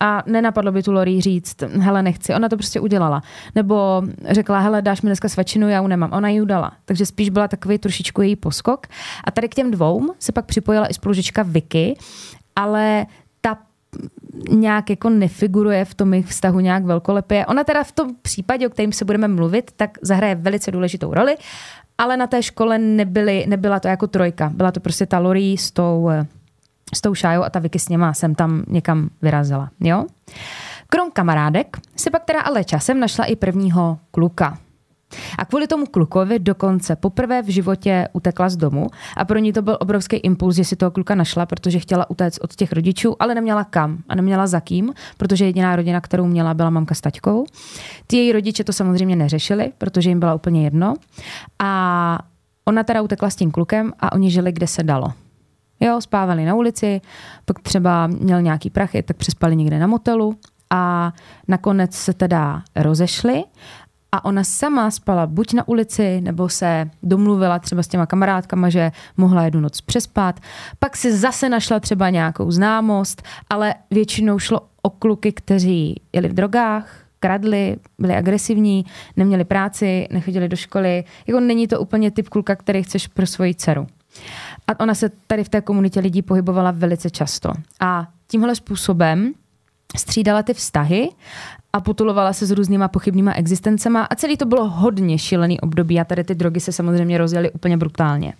a nenapadlo by tu Lori říct, hele, nechci. Ona to prostě udělala. Nebo řekla, hele, dáš mi dneska svačinu, já ji nemám. Ona ji udala. Takže spíš byla takový trošičku její poskok. A tady k těm dvou se pak připojila i spolužečka Vicky, ale ta nějak jako nefiguruje v tom jejich vztahu nějak velkolepě. Ona teda v tom případě, o kterém se budeme mluvit, tak zahraje velice důležitou roli, ale na té škole nebyly, nebyla to jako trojka. Byla to prostě ta Lori s tou s tou šájou a ta Vicky s něma jsem tam někam vyrazila. Jo? Krom kamarádek si pak teda ale časem našla i prvního kluka. A kvůli tomu klukovi dokonce poprvé v životě utekla z domu a pro ní to byl obrovský impuls, že si toho kluka našla, protože chtěla utéct od těch rodičů, ale neměla kam a neměla za kým, protože jediná rodina, kterou měla, byla mamka s taťkou. Ty její rodiče to samozřejmě neřešili, protože jim byla úplně jedno. A ona teda utekla s tím klukem a oni žili, kde se dalo. Jo, spávali na ulici, pak třeba měl nějaký prachy, tak přespali někde na motelu a nakonec se teda rozešli a ona sama spala buď na ulici, nebo se domluvila třeba s těma kamarádkama, že mohla jednu noc přespat. Pak si zase našla třeba nějakou známost, ale většinou šlo o kluky, kteří jeli v drogách, kradli, byli agresivní, neměli práci, nechodili do školy. Jako není to úplně typ kluka, který chceš pro svoji dceru. A ona se tady v té komunitě lidí pohybovala velice často. A tímhle způsobem střídala ty vztahy a potulovala se s různýma pochybnýma existencema a celý to bylo hodně šílený období a tady ty drogy se samozřejmě rozjeli úplně brutálně.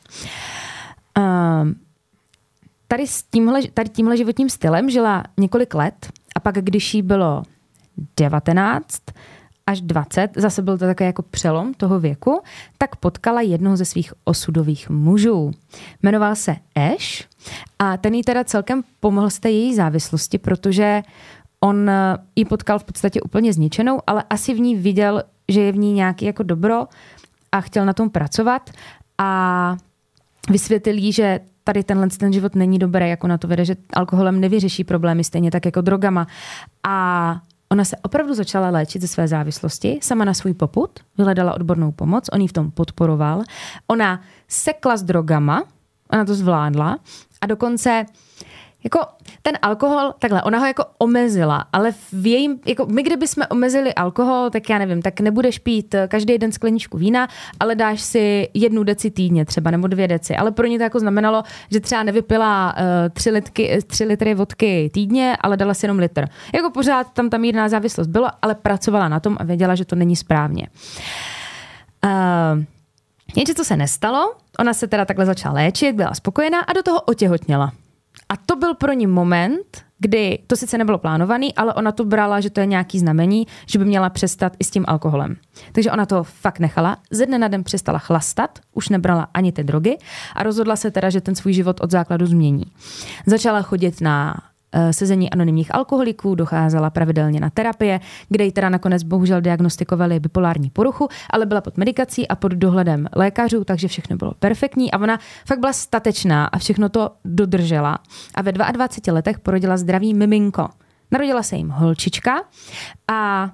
Uh, tady, s tímhle, tady tímhle životním stylem žila několik let a pak, když jí bylo 19 až 20, zase byl to takový jako přelom toho věku, tak potkala jednoho ze svých osudových mužů. Jmenoval se Ash a ten jí teda celkem pomohl z té její závislosti, protože on ji potkal v podstatě úplně zničenou, ale asi v ní viděl, že je v ní nějaký jako dobro a chtěl na tom pracovat a vysvětlil jí, že tady tenhle ten život není dobrý, jako na to vede, že alkoholem nevyřeší problémy, stejně tak jako drogama. A ona se opravdu začala léčit ze své závislosti, sama na svůj poput, vyhledala odbornou pomoc, on ji v tom podporoval. Ona sekla s drogama, ona to zvládla a dokonce jako ten alkohol, takhle, ona ho jako omezila, ale v jejím, jako my kdybychom omezili alkohol, tak já nevím, tak nebudeš pít eh, každý den skleničku vína, ale dáš si jednu deci týdně třeba, nebo dvě deci. Ale pro ně to jako znamenalo, že třeba nevypila uh, tři, litky, tři litry vodky týdně, ale dala si jenom litr. Jako pořád tam ta mírná závislost byla, ale pracovala na tom a věděla, že to není správně. Uh, Jenže co se nestalo, ona se teda takhle začala léčit, byla spokojená a do toho otěhotněla. A to byl pro ní moment, kdy to sice nebylo plánovaný, ale ona to brala, že to je nějaký znamení, že by měla přestat i s tím alkoholem. Takže ona to fakt nechala. Ze dne na den přestala chlastat, už nebrala ani ty drogy a rozhodla se teda, že ten svůj život od základu změní. Začala chodit na sezení anonymních alkoholiků, docházela pravidelně na terapie, kde ji teda nakonec bohužel diagnostikovali bipolární poruchu, ale byla pod medikací a pod dohledem lékařů, takže všechno bylo perfektní a ona fakt byla statečná a všechno to dodržela. A ve 22 letech porodila zdravý miminko. Narodila se jim holčička a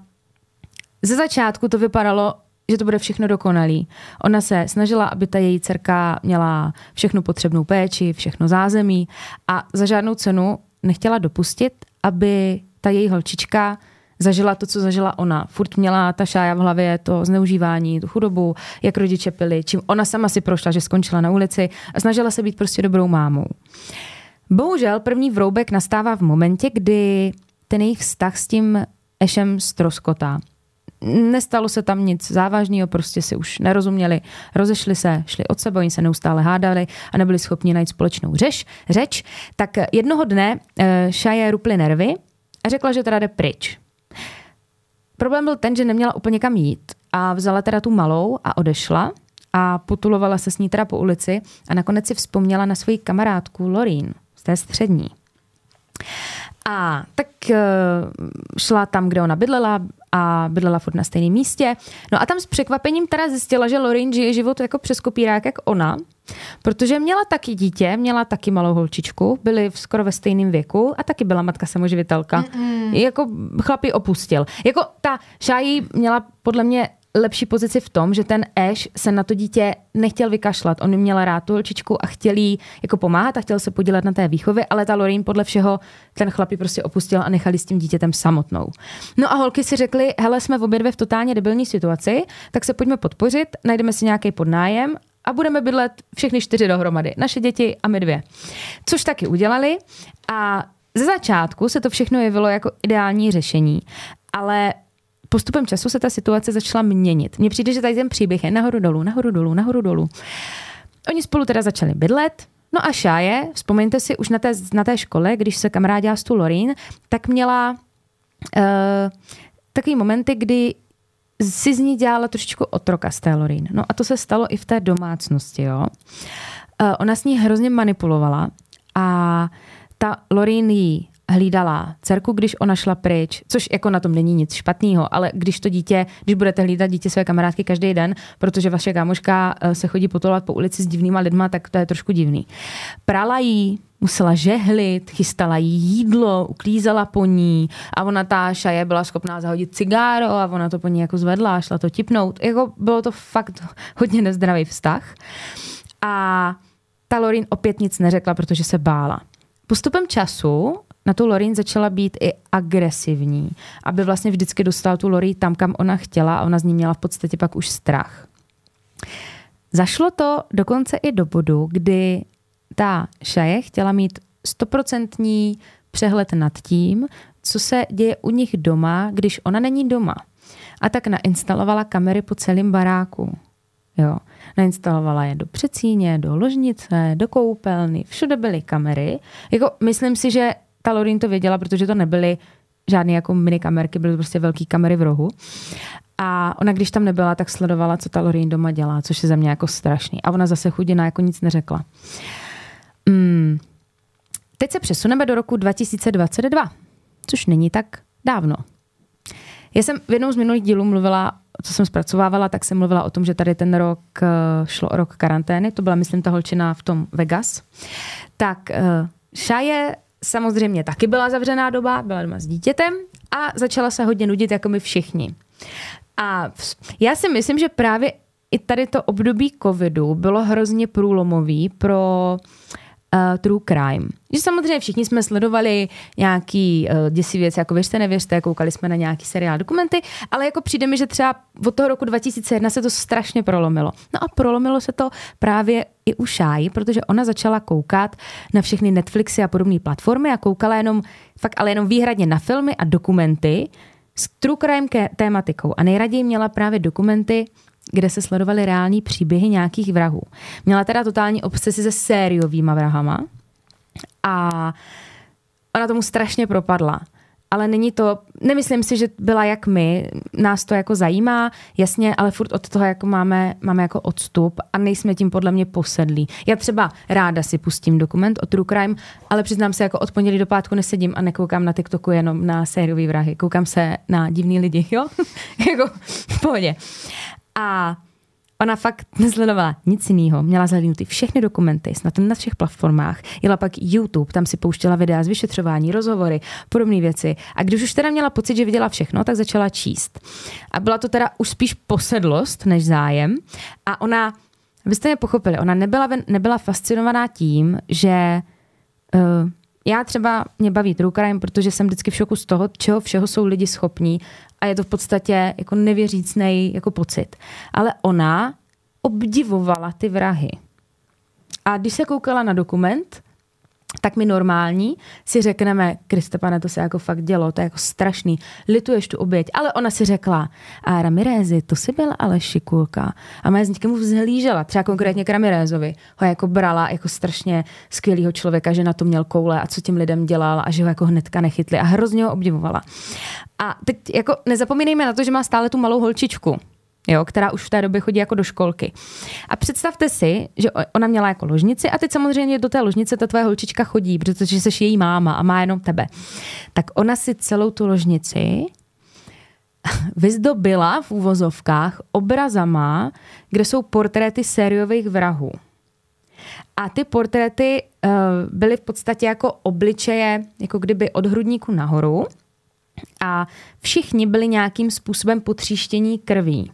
ze začátku to vypadalo, že to bude všechno dokonalý. Ona se snažila, aby ta její dcerka měla všechnu potřebnou péči, všechno zázemí a za žádnou cenu nechtěla dopustit, aby ta její holčička zažila to, co zažila ona. Furt měla ta šája v hlavě to zneužívání, tu chudobu, jak rodiče pili, čím ona sama si prošla, že skončila na ulici a snažila se být prostě dobrou mámou. Bohužel první vroubek nastává v momentě, kdy ten jejich vztah s tím Ešem stroskotá. Nestalo se tam nic závažného, prostě si už nerozuměli, rozešli se, šli od sebe, oni se neustále hádali a nebyli schopni najít společnou řeč. řeč. Tak jednoho dne uh, Šaje ruply nervy a řekla, že teda jde pryč. Problém byl ten, že neměla úplně kam jít a vzala teda tu malou a odešla a potulovala se s ní teda po ulici a nakonec si vzpomněla na svoji kamarádku Lorín z té střední. A tak uh, šla tam, kde ona bydlela a bydlela furt na stejném místě. No a tam s překvapením teda zjistila, že Lorin žije život jako přes kopírák jak ona, protože měla taky dítě, měla taky malou holčičku, byli v skoro ve stejném věku a taky byla matka samoživitelka. Mm-mm. Jako chlapi opustil. Jako ta Šájí měla podle mě lepší pozici v tom, že ten Ash se na to dítě nechtěl vykašlat. On měl rád tu holčičku a chtěl jí jako pomáhat a chtěl se podílet na té výchově, ale ta Lorin podle všeho ten chlapí prostě opustil a nechali s tím dítětem samotnou. No a holky si řekly, hele, jsme v obě dvě v totálně debilní situaci, tak se pojďme podpořit, najdeme si nějaký podnájem a budeme bydlet všechny čtyři dohromady. Naše děti a my dvě. Což taky udělali a ze začátku se to všechno jevilo jako ideální řešení, ale postupem času se ta situace začala měnit. Mně přijde, že tady ten příběh je nahoru dolů, nahoru dolů, nahoru dolů. Oni spolu teda začali bydlet, No a Šáje, vzpomeňte si, už na té, na té škole, když se kamarádila s tu Lorín, tak měla uh, takový momenty, kdy si z ní dělala trošičku otroka z té Lorin. No a to se stalo i v té domácnosti, jo. Uh, ona s ní hrozně manipulovala a ta Lorin jí hlídala dcerku, když ona šla pryč, což jako na tom není nic špatného, ale když to dítě, když budete hlídat dítě své kamarádky každý den, protože vaše kámoška eh, se chodí potolovat po ulici s divnýma lidma, tak to je trošku divný. Prala jí, musela žehlit, chystala jí jídlo, uklízela po ní a ona ta šaje byla schopná zahodit cigáro a ona to po ní jako zvedla a šla to tipnout. Jako bylo to fakt hodně nezdravý vztah. A ta Lorin opět nic neřekla, protože se bála. Postupem času na tu Lorin začala být i agresivní, aby vlastně vždycky dostala tu Lori tam, kam ona chtěla a ona z ní měla v podstatě pak už strach. Zašlo to dokonce i do bodu, kdy ta Šaje chtěla mít stoprocentní přehled nad tím, co se děje u nich doma, když ona není doma. A tak nainstalovala kamery po celém baráku. Jo. Nainstalovala je do přecíně, do ložnice, do koupelny, všude byly kamery. Jako, myslím si, že ta Lorin to věděla, protože to nebyly žádné jako mini kamerky, byly prostě velké kamery v rohu. A ona, když tam nebyla, tak sledovala, co ta Lorin doma dělá, což je za mě jako strašný. A ona zase chudina jako nic neřekla. Mm. Teď se přesuneme do roku 2022, což není tak dávno. Já jsem v jednom z minulých dílů mluvila, co jsem zpracovávala, tak jsem mluvila o tom, že tady ten rok eh, šlo o rok karantény. To byla, myslím, ta holčina v tom Vegas. Tak uh, je samozřejmě taky byla zavřená doba, byla doma s dítětem a začala se hodně nudit, jako my všichni. A já si myslím, že právě i tady to období covidu bylo hrozně průlomový pro uh, true crime. Že samozřejmě všichni jsme sledovali nějaký uh, děsivý věc, jako věřte, nevěřte, koukali jsme na nějaký seriál dokumenty, ale jako přijde mi, že třeba od toho roku 2001 se to strašně prolomilo. No a prolomilo se to právě i u Šáji, protože ona začala koukat na všechny Netflixy a podobné platformy a koukala jenom, fakt ale jenom výhradně na filmy a dokumenty s true crime tématikou. A nejraději měla právě dokumenty kde se sledovaly reální příběhy nějakých vrahů. Měla teda totální obsesi se sériovýma vrahama a ona tomu strašně propadla. Ale není to, nemyslím si, že byla jak my, nás to jako zajímá, jasně, ale furt od toho jako máme, máme jako odstup a nejsme tím podle mě posedlí. Já třeba ráda si pustím dokument o True Crime, ale přiznám se, jako od pondělí do pátku nesedím a nekoukám na TikToku jenom na sériový vrahy. Koukám se na divný lidi, jo? jako v pohodě. A ona fakt nesledovala nic jiného. Měla zhlednutý všechny dokumenty, snad na všech platformách. Jela pak YouTube, tam si pouštěla videa z vyšetřování, rozhovory, podobné věci. A když už teda měla pocit, že viděla všechno, tak začala číst. A byla to teda už spíš posedlost než zájem. A ona, abyste mě pochopili, ona nebyla, nebyla fascinovaná tím, že uh, já třeba mě baví true crime, protože jsem vždycky v šoku z toho, čeho všeho jsou lidi schopní a je to v podstatě jako nevěřícný jako pocit. Ale ona obdivovala ty vrahy. A když se koukala na dokument, tak my normální si řekneme, Kriste pane, to se jako fakt dělo, to je jako strašný, lituješ tu oběť. Ale ona si řekla, a Ramirézi, to si byla ale šikulka. A má z někomu vzhlížela, třeba konkrétně k Ramirézovi. Ho jako brala jako strašně skvělého člověka, že na to měl koule a co tím lidem dělal a že ho jako hnedka nechytli a hrozně ho obdivovala. A teď jako nezapomínejme na to, že má stále tu malou holčičku jo, která už v té době chodí jako do školky. A představte si, že ona měla jako ložnici a teď samozřejmě do té ložnice ta tvoje holčička chodí, protože jsi její máma a má jenom tebe. Tak ona si celou tu ložnici vyzdobila v úvozovkách obrazama, kde jsou portréty sériových vrahů. A ty portréty uh, byly v podstatě jako obličeje, jako kdyby od hrudníku nahoru a všichni byli nějakým způsobem potříštění krví.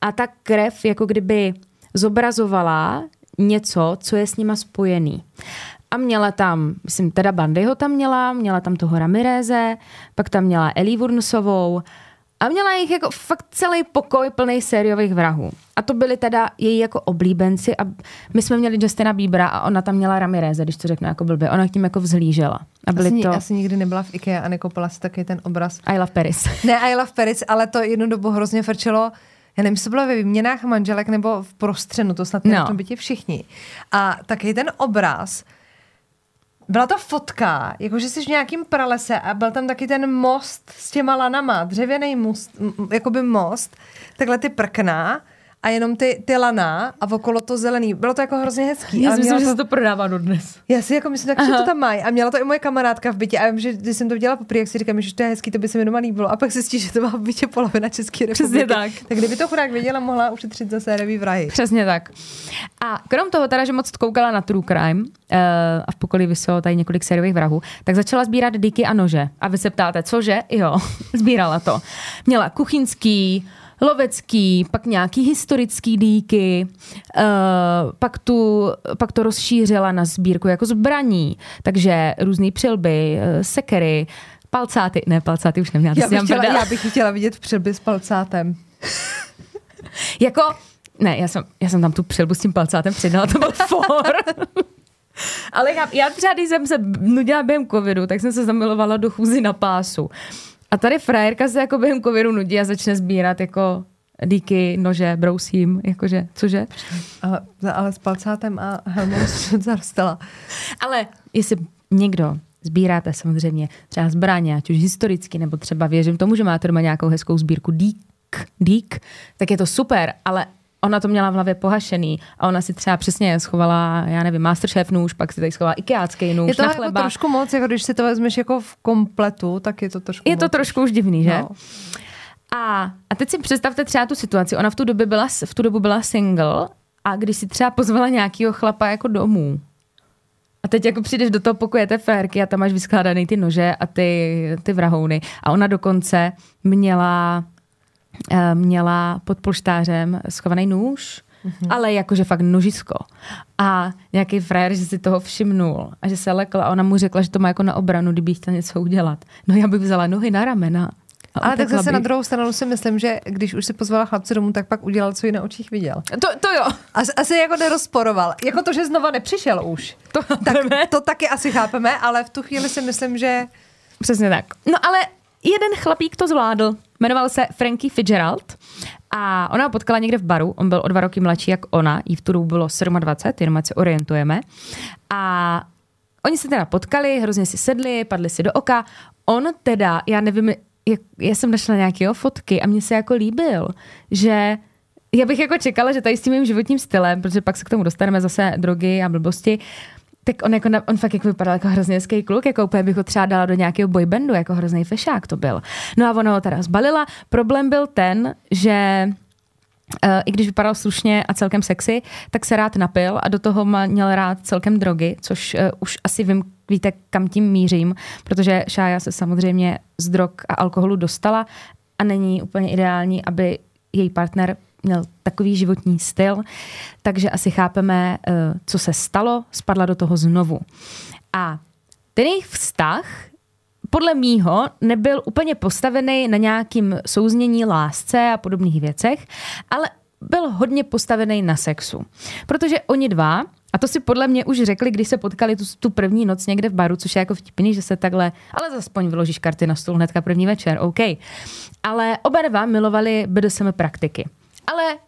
A ta krev jako kdyby zobrazovala něco, co je s nima spojený. A měla tam, myslím, teda Bandyho tam měla, měla tam toho Ramireze, pak tam měla Ellie Wurnsovou a měla jich jako fakt celý pokoj plný sériových vrahů. A to byli teda její jako oblíbenci a my jsme měli Justina Bíbra a ona tam měla Ramireze, když to řeknu jako blbě. Ona k tím jako vzhlížela. A byly asi, to... asi nikdy nebyla v IKEA a nekoupila si taky ten obraz. I love Paris. ne, I love Paris, ale to jednu dobu hrozně frčelo já nevím, jestli to bylo ve výměnách manželek nebo v prostřenu, to snad no. v bytě všichni. A taky ten obraz, byla to fotka, jakože jsi v nějakým pralese a byl tam taky ten most s těma lanama, dřevěný most, jakoby most, takhle ty prkna a jenom ty, ty lana a okolo to zelený. Bylo to jako hrozně hezký. Já si myslím, mělo že to, se to prodává do dnes. já si jako myslím, tak, že to tam mají. A měla to i moje kamarádka v bytě. A vím, že když jsem to dělala poprvé, jak si říkám, že to je hezký, to by se mi doma líbilo. A pak zjistí, že to má v bytě polovina České Přesně republiky. tak. Tak kdyby to chudák věděla, mohla ušetřit za sérový vrahy. Přesně tak. A krom toho teda, že moc koukala na True Crime uh, a v pokolí vyselo tady několik sériových vrahů, tak začala sbírat díky a nože. A vy se ptáte, cože? Jo, sbírala to. Měla kuchyňský, lovecký, pak nějaký historický díky, uh, pak, tu, pak to rozšířila na sbírku jako zbraní, takže různé přilby, uh, sekery, palcáty, ne, palcáty už neměla, Já bych, chtěla, já bych chtěla vidět přilby s palcátem. Jako, ne, já jsem, já jsem tam tu přilbu s tím palcátem přidala, to byl for. Ale já, já třeba, když jsem se nudila během covidu, tak jsem se zamilovala do chůzy na pásu. A tady frajerka se jako během covidu nudí a začne sbírat jako díky, nože, brousím, jakože, cože? Ale, ale s palcátem a helmou zarostala. Ale jestli někdo sbíráte samozřejmě třeba zbraně, ať už historicky, nebo třeba věřím tomu, že máte doma nějakou hezkou sbírku dík, dík, tak je to super, ale ona to měla v hlavě pohašený a ona si třeba přesně schovala, já nevím, Masterchef nůž, pak si tady schovala ikeácký nůž Je to na jako chleba. trošku moc, jako když si to vezmeš jako v kompletu, tak je to trošku Je to moc. trošku už divný, že? No. A, a teď si představte třeba tu situaci. Ona v tu, době byla, v tu dobu byla single a když si třeba pozvala nějakého chlapa jako domů. A teď jako přijdeš do toho pokoje té férky a tam máš vyskládaný ty nože a ty, ty vrahouny. A ona dokonce měla, měla pod polštářem schovaný nůž, mm-hmm. ale jakože fakt nožisko. A nějaký frajer, že si toho všimnul a že se lekl a ona mu řekla, že to má jako na obranu, kdyby chtěla něco udělat. No já bych vzala nohy na ramena. A Ale tak zase na bych. druhou stranu si myslím, že když už si pozvala chlapce domů, tak pak udělal, co jí na očích viděl. To, to jo. Asi, asi jako nerozporoval. Jako to, že znova nepřišel už. To Tak to taky asi chápeme, ale v tu chvíli si myslím, že Přesně tak. No ale jeden chlapík to zvládl. Jmenoval se Frankie Fitzgerald a ona ho potkala někde v baru. On byl o dva roky mladší jak ona. Jí v tu dobu bylo 27, jenom ať se orientujeme. A oni se teda potkali, hrozně si sedli, padli si do oka. On teda, já nevím, jak, já jsem našla nějaké fotky a mně se jako líbil, že já bych jako čekala, že tady s tím mým životním stylem, protože pak se k tomu dostaneme zase drogy a blbosti, tak on, jako, on fakt jako vypadal jako hrozně hezký kluk, jako úplně bych ho třeba dala do nějakého boybandu, jako hrozný fešák to byl. No a ona ho teda zbalila. Problém byl ten, že Uh, i když vypadal slušně a celkem sexy, tak se rád napil a do toho měl rád celkem drogy, což uh, už asi vím, víte, kam tím mířím, protože Šája se samozřejmě z drog a alkoholu dostala a není úplně ideální, aby její partner měl takový životní styl, takže asi chápeme, uh, co se stalo, spadla do toho znovu. A ten jejich vztah podle mýho nebyl úplně postavený na nějakým souznění, lásce a podobných věcech, ale byl hodně postavený na sexu. Protože oni dva, a to si podle mě už řekli, když se potkali tu, tu první noc někde v baru, což je jako vtipný, že se takhle, ale zaspoň vyložíš karty na stůl hnedka první večer, OK. Ale oba dva milovali BDSM praktiky. Ale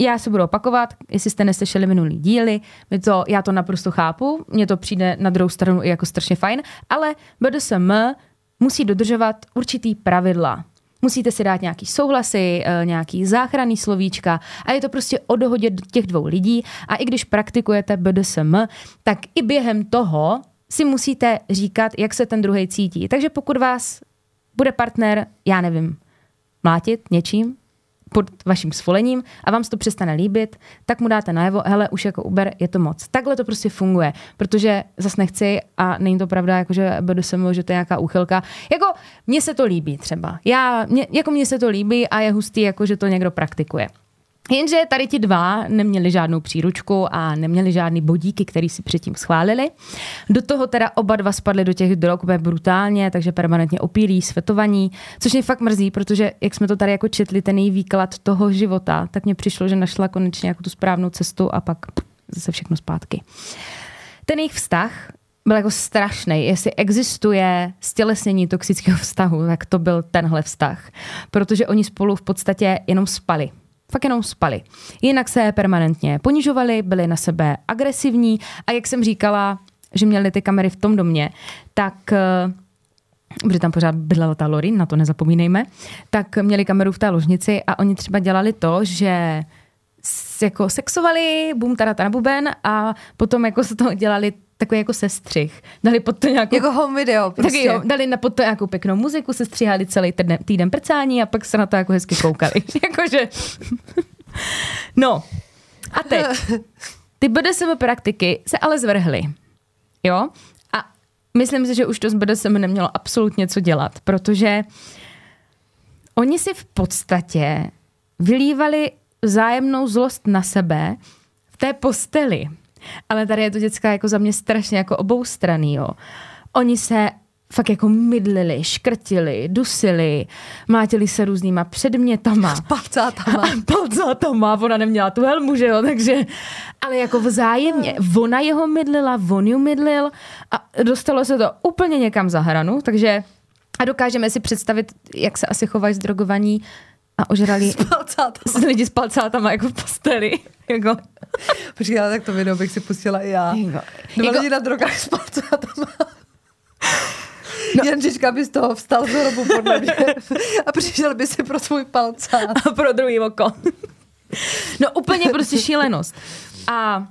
já se budu opakovat, jestli jste neslyšeli minulý díly, my to, já to naprosto chápu, mně to přijde na druhou stranu i jako strašně fajn, ale BDSM musí dodržovat určitý pravidla. Musíte si dát nějaký souhlasy, eh, nějaký záchranný slovíčka a je to prostě o dohodě těch dvou lidí a i když praktikujete BDSM, tak i během toho si musíte říkat, jak se ten druhý cítí. Takže pokud vás bude partner, já nevím, mlátit něčím, pod vaším svolením a vám se to přestane líbit, tak mu dáte najevo, hele, už jako Uber je to moc. Takhle to prostě funguje, protože zas nechci a není to pravda, jako že BDSM, že to je nějaká úchylka. Jako mně se to líbí třeba. Já, mě, jako mně se to líbí a je hustý, jako že to někdo praktikuje. Jenže tady ti dva neměli žádnou příručku a neměli žádný bodíky, který si předtím schválili. Do toho teda oba dva spadli do těch drog brutálně, takže permanentně opílí, svetovaní, což mě fakt mrzí, protože jak jsme to tady jako četli, ten její výklad toho života, tak mně přišlo, že našla konečně jako tu správnou cestu a pak zase všechno zpátky. Ten jejich vztah byl jako strašný. Jestli existuje stělesnění toxického vztahu, tak to byl tenhle vztah. Protože oni spolu v podstatě jenom spali. Fakt jenom spali. Jinak se permanentně ponižovali, byli na sebe agresivní a jak jsem říkala, že měli ty kamery v tom domě, tak eh, protože tam pořád bydlela ta Lorin, na to nezapomínejme, tak měli kameru v té ložnici a oni třeba dělali to, že jako sexovali, bum, tada, buben a potom jako se to dělali takový jako sestřih. Dali pod to nějakou Jako home video prostě. Taky jo, dali na pod to nějakou pěknou muziku, se stříhali celý týden, týden prcání a pak se na to jako hezky koukali. Jakože... no. A teď. Ty BDSM praktiky se ale zvrhly. Jo? A myslím si, že už to s BDSM nemělo absolutně co dělat, protože oni si v podstatě vylívali vzájemnou zlost na sebe v té posteli. Ale tady je to dětská jako za mě strašně jako oboustraný, jo. Oni se fakt jako mydlili, škrtili, dusili, mlátili se různýma předmětama. Palcátama. Palcátama, ona neměla tu helmu, že jo, takže, ale jako vzájemně, ona jeho mydlila, on ju mydlil a dostalo se to úplně někam za hranu, takže a dokážeme si představit, jak se asi chovají zdrogovaní a ožrali Palcátama. lidi s palcátama jako v posteli. Jako. Počkej, ale tak to video bych si pustila i já. Jako- Dva jako- lidi na drogách s palcátama. No. Jančička by z toho vstal z hrobu podle mě a přišel by si pro svůj palcát. a pro druhý oko. No úplně prostě šílenost. A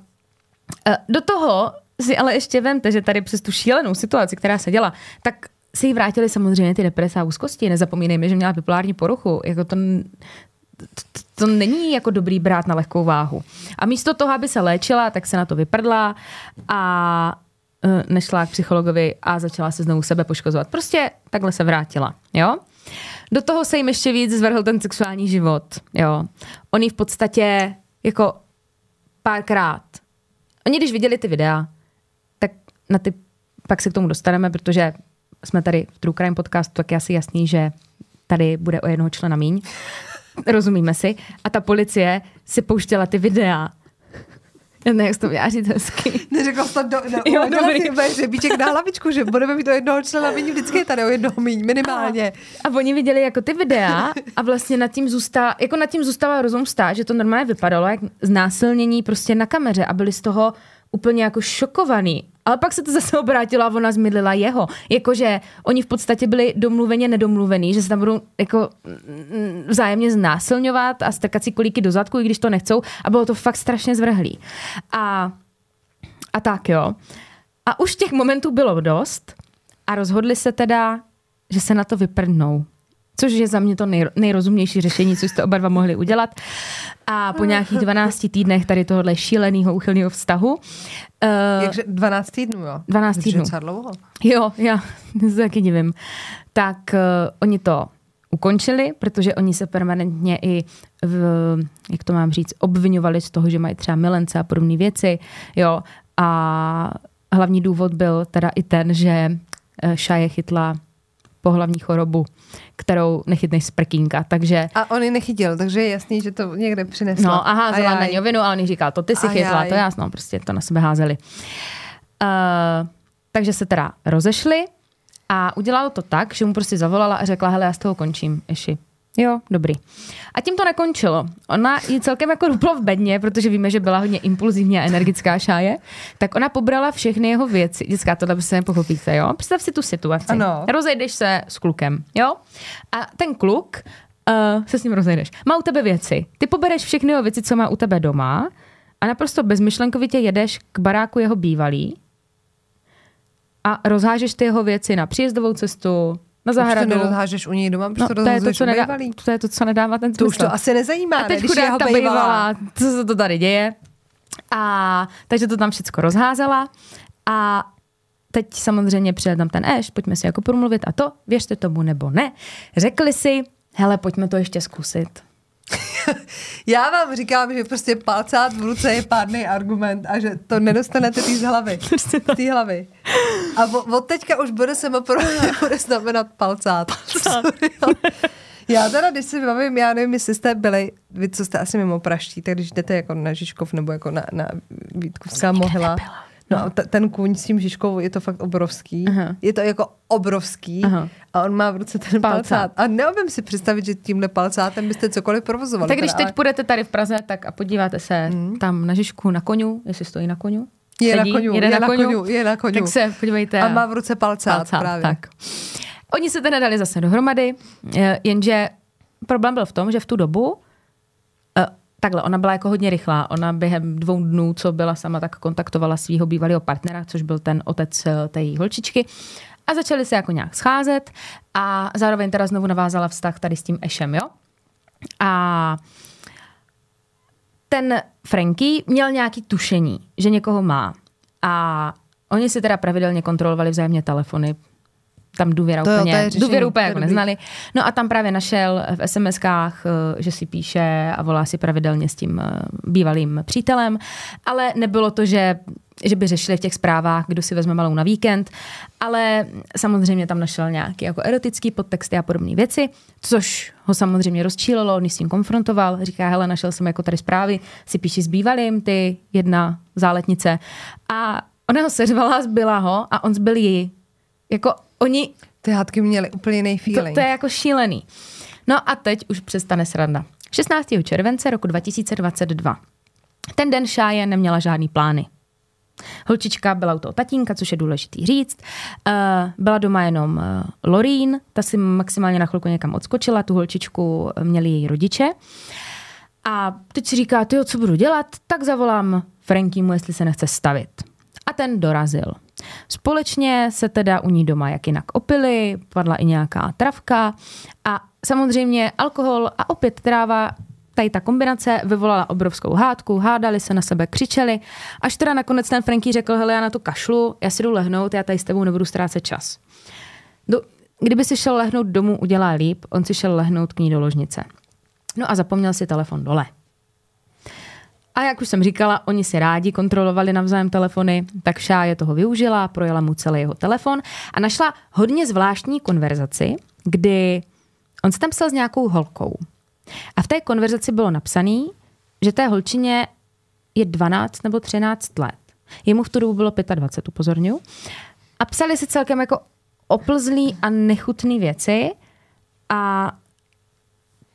e, do toho si ale ještě vemte, že tady přes tu šílenou situaci, která se děla, tak si jí vrátili samozřejmě ty deprese a úzkosti. Nezapomínejme, že měla bipolární poruchu. Jako to, to, to není jako dobrý brát na lehkou váhu. A místo toho, aby se léčila, tak se na to vyprdla a e, nešla k psychologovi a začala se znovu sebe poškozovat. Prostě takhle se vrátila. Jo? Do toho se jim ještě víc zvrhl ten sexuální život. Jo? Oni v podstatě jako párkrát. Oni když viděli ty videa, tak na ty pak se k tomu dostaneme, protože jsme tady v True Crime podcastu, tak je asi jasný, že tady bude o jednoho člena míň. Rozumíme si. A ta policie si pouštěla ty videa. Já nevím, jak to měla říct hezky. Neřekla jsi to do, do, Jo, dobrý. si řebíček na hlavičku, že budeme mít o jednoho člena míň, vždycky je tady o jednoho míň, minimálně. A oni viděli jako ty videa a vlastně nad tím zůstala, jako nad tím zůstala rozum stát, že to normálně vypadalo jak znásilnění prostě na kameře a byli z toho úplně jako šokovaný. Ale pak se to zase obrátilo a ona zmydlila jeho. Jakože oni v podstatě byli domluveně nedomluvený, že se tam budou jako mm, vzájemně znásilňovat a strkat si kolíky do zadku, i když to nechcou. A bylo to fakt strašně zvrhlý. A, a tak jo. A už těch momentů bylo dost a rozhodli se teda, že se na to vyprdnou. Což je za mě to nej, nejrozumnější řešení, co jste oba dva mohli udělat. A po nějakých 12 týdnech tady tohohle šíleného úchylného vztahu. Uh, Jakže 12 týdnů, jo? 12 Takže týdnů. docela dlouho. Jo, já se taky divím. Tak uh, oni to ukončili, protože oni se permanentně i, v, jak to mám říct, obvinovali z toho, že mají třeba milence a podobné věci. Jo. A hlavní důvod byl teda i ten, že eh, Šaje chytla pohlavní chorobu, kterou nechytneš z prkínka. Takže A on ji nechytil, takže je jasný, že to někde přinesla. No a házela na jaj. něj vinu a on jí říkal, to ty si A chytla, to jasno, prostě to na sebe házeli. Uh, takže se teda rozešli a udělalo to tak, že mu prostě zavolala a řekla, hele, já z toho končím, Eši. Jo, dobrý. A tím to nekončilo. Ona ji celkem jako ruplo v bedně, protože víme, že byla hodně impulzivní a energická šáje, tak ona pobrala všechny jeho věci. Dětská, tohle prostě nepochopíte, jo? Představ si tu situaci. Ano. Rozejdeš se s klukem, jo? A ten kluk uh, se s ním rozejdeš. Má u tebe věci. Ty pobereš všechny jeho věci, co má u tebe doma a naprosto bezmyšlenkovitě jedeš k baráku jeho bývalý a rozhážeš ty jeho věci na příjezdovou cestu, na Už to zahradu. nerozhážeš u něj doma, protože No, to to, je to, co nedá, to je to, co nedává ten To už smysl. to asi nezajímá, A ne, teď když je ta bývalá. bývalá, co se to tady děje. A takže to tam všechno rozházela a teď samozřejmě přijel tam ten Eš, pojďme si jako promluvit a to, věřte tomu nebo ne. Řekli si, hele, pojďme to ještě zkusit. Já vám říkám, že prostě palcát v ruce je pádný argument a že to nedostanete tý z hlavy. Z té hlavy. A od teďka už bude se pro mě bude znamenat palcát. Ale- Já teda, když si vybavím, já nevím, jestli jste byli, vy co jste asi mimo praští, tak když jdete jako na Žižkov nebo jako na, na Vítkovská mohyla, no a t- ten kůň s tím Žižkou je to fakt obrovský. Aha. Je to jako obrovský Aha. a on má v ruce ten Palcát. palcát. A neumím si představit, že tímhle palcátem byste cokoliv provozovali. tak když teda, teď ale- půjdete tady v Praze, tak a podíváte se Hmm. tam na Žižku na koniu, jestli stojí na koniu. Je na sedí, koňu, jede je na na koňu, koňu, je na koňu. Tak se podívejte. A má v ruce palcát, palcát, právě. Tak. Oni se teda dali zase dohromady, eh, jenže problém byl v tom, že v tu dobu Takhle, ona byla jako hodně rychlá. Ona během dvou dnů, co byla sama, tak kontaktovala svého bývalého partnera, což byl ten otec eh, té její holčičky. A začali se jako nějak scházet a zároveň teda znovu navázala vztah tady s tím Ešem, jo? A ten Franky měl nějaký tušení, že někoho má. A oni si teda pravidelně kontrolovali vzájemně telefony. Tam důvěra To jo, to úplně, je řešení, důvěru to úplně jako neznali. No a tam právě našel v SMS-kách, eh, že si píše a volá si pravidelně s tím eh, bývalým přítelem, ale nebylo to, že že by řešili v těch zprávách, kdo si vezme malou na víkend, ale samozřejmě tam našel nějaký jako erotický podtexty a podobné věci, což ho samozřejmě rozčílilo, on s tím konfrontoval, říká, hele, našel jsem jako tady zprávy, si píši s bývalým, ty jedna záletnice a ona ho seřvala, zbyla ho a on zbyl ji. Jako oni Ty hádky měly úplně jiný to, feeling. to je jako šílený. No a teď už přestane sranda. 16. července roku 2022. Ten den Šáje neměla žádný plány. Holčička byla u toho tatínka, což je důležitý říct. Uh, byla doma jenom uh, Lorín, ta si maximálně na chvilku někam odskočila, tu holčičku měli její rodiče. A teď si říká, tyjo, co budu dělat? Tak zavolám Frankiemu, jestli se nechce stavit. A ten dorazil. Společně se teda u ní doma jak jinak opili, padla i nějaká travka a samozřejmě alkohol a opět tráva tady ta kombinace vyvolala obrovskou hádku, hádali se na sebe, křičeli, až teda nakonec ten Franky řekl, hele, já na to kašlu, já si jdu lehnout, já tady s tebou nebudu ztrácet čas. Do, kdyby si šel lehnout domů, udělá líp, on si šel lehnout k ní do ložnice. No a zapomněl si telefon dole. A jak už jsem říkala, oni si rádi kontrolovali navzájem telefony, tak Šáje toho využila, projela mu celý jeho telefon a našla hodně zvláštní konverzaci, kdy on se tam psal s nějakou holkou. A v té konverzaci bylo napsané, že té holčině je 12 nebo 13 let. Jemu v tu dobu bylo 25, upozorňuji. A psali si celkem jako oplzlý a nechutný věci a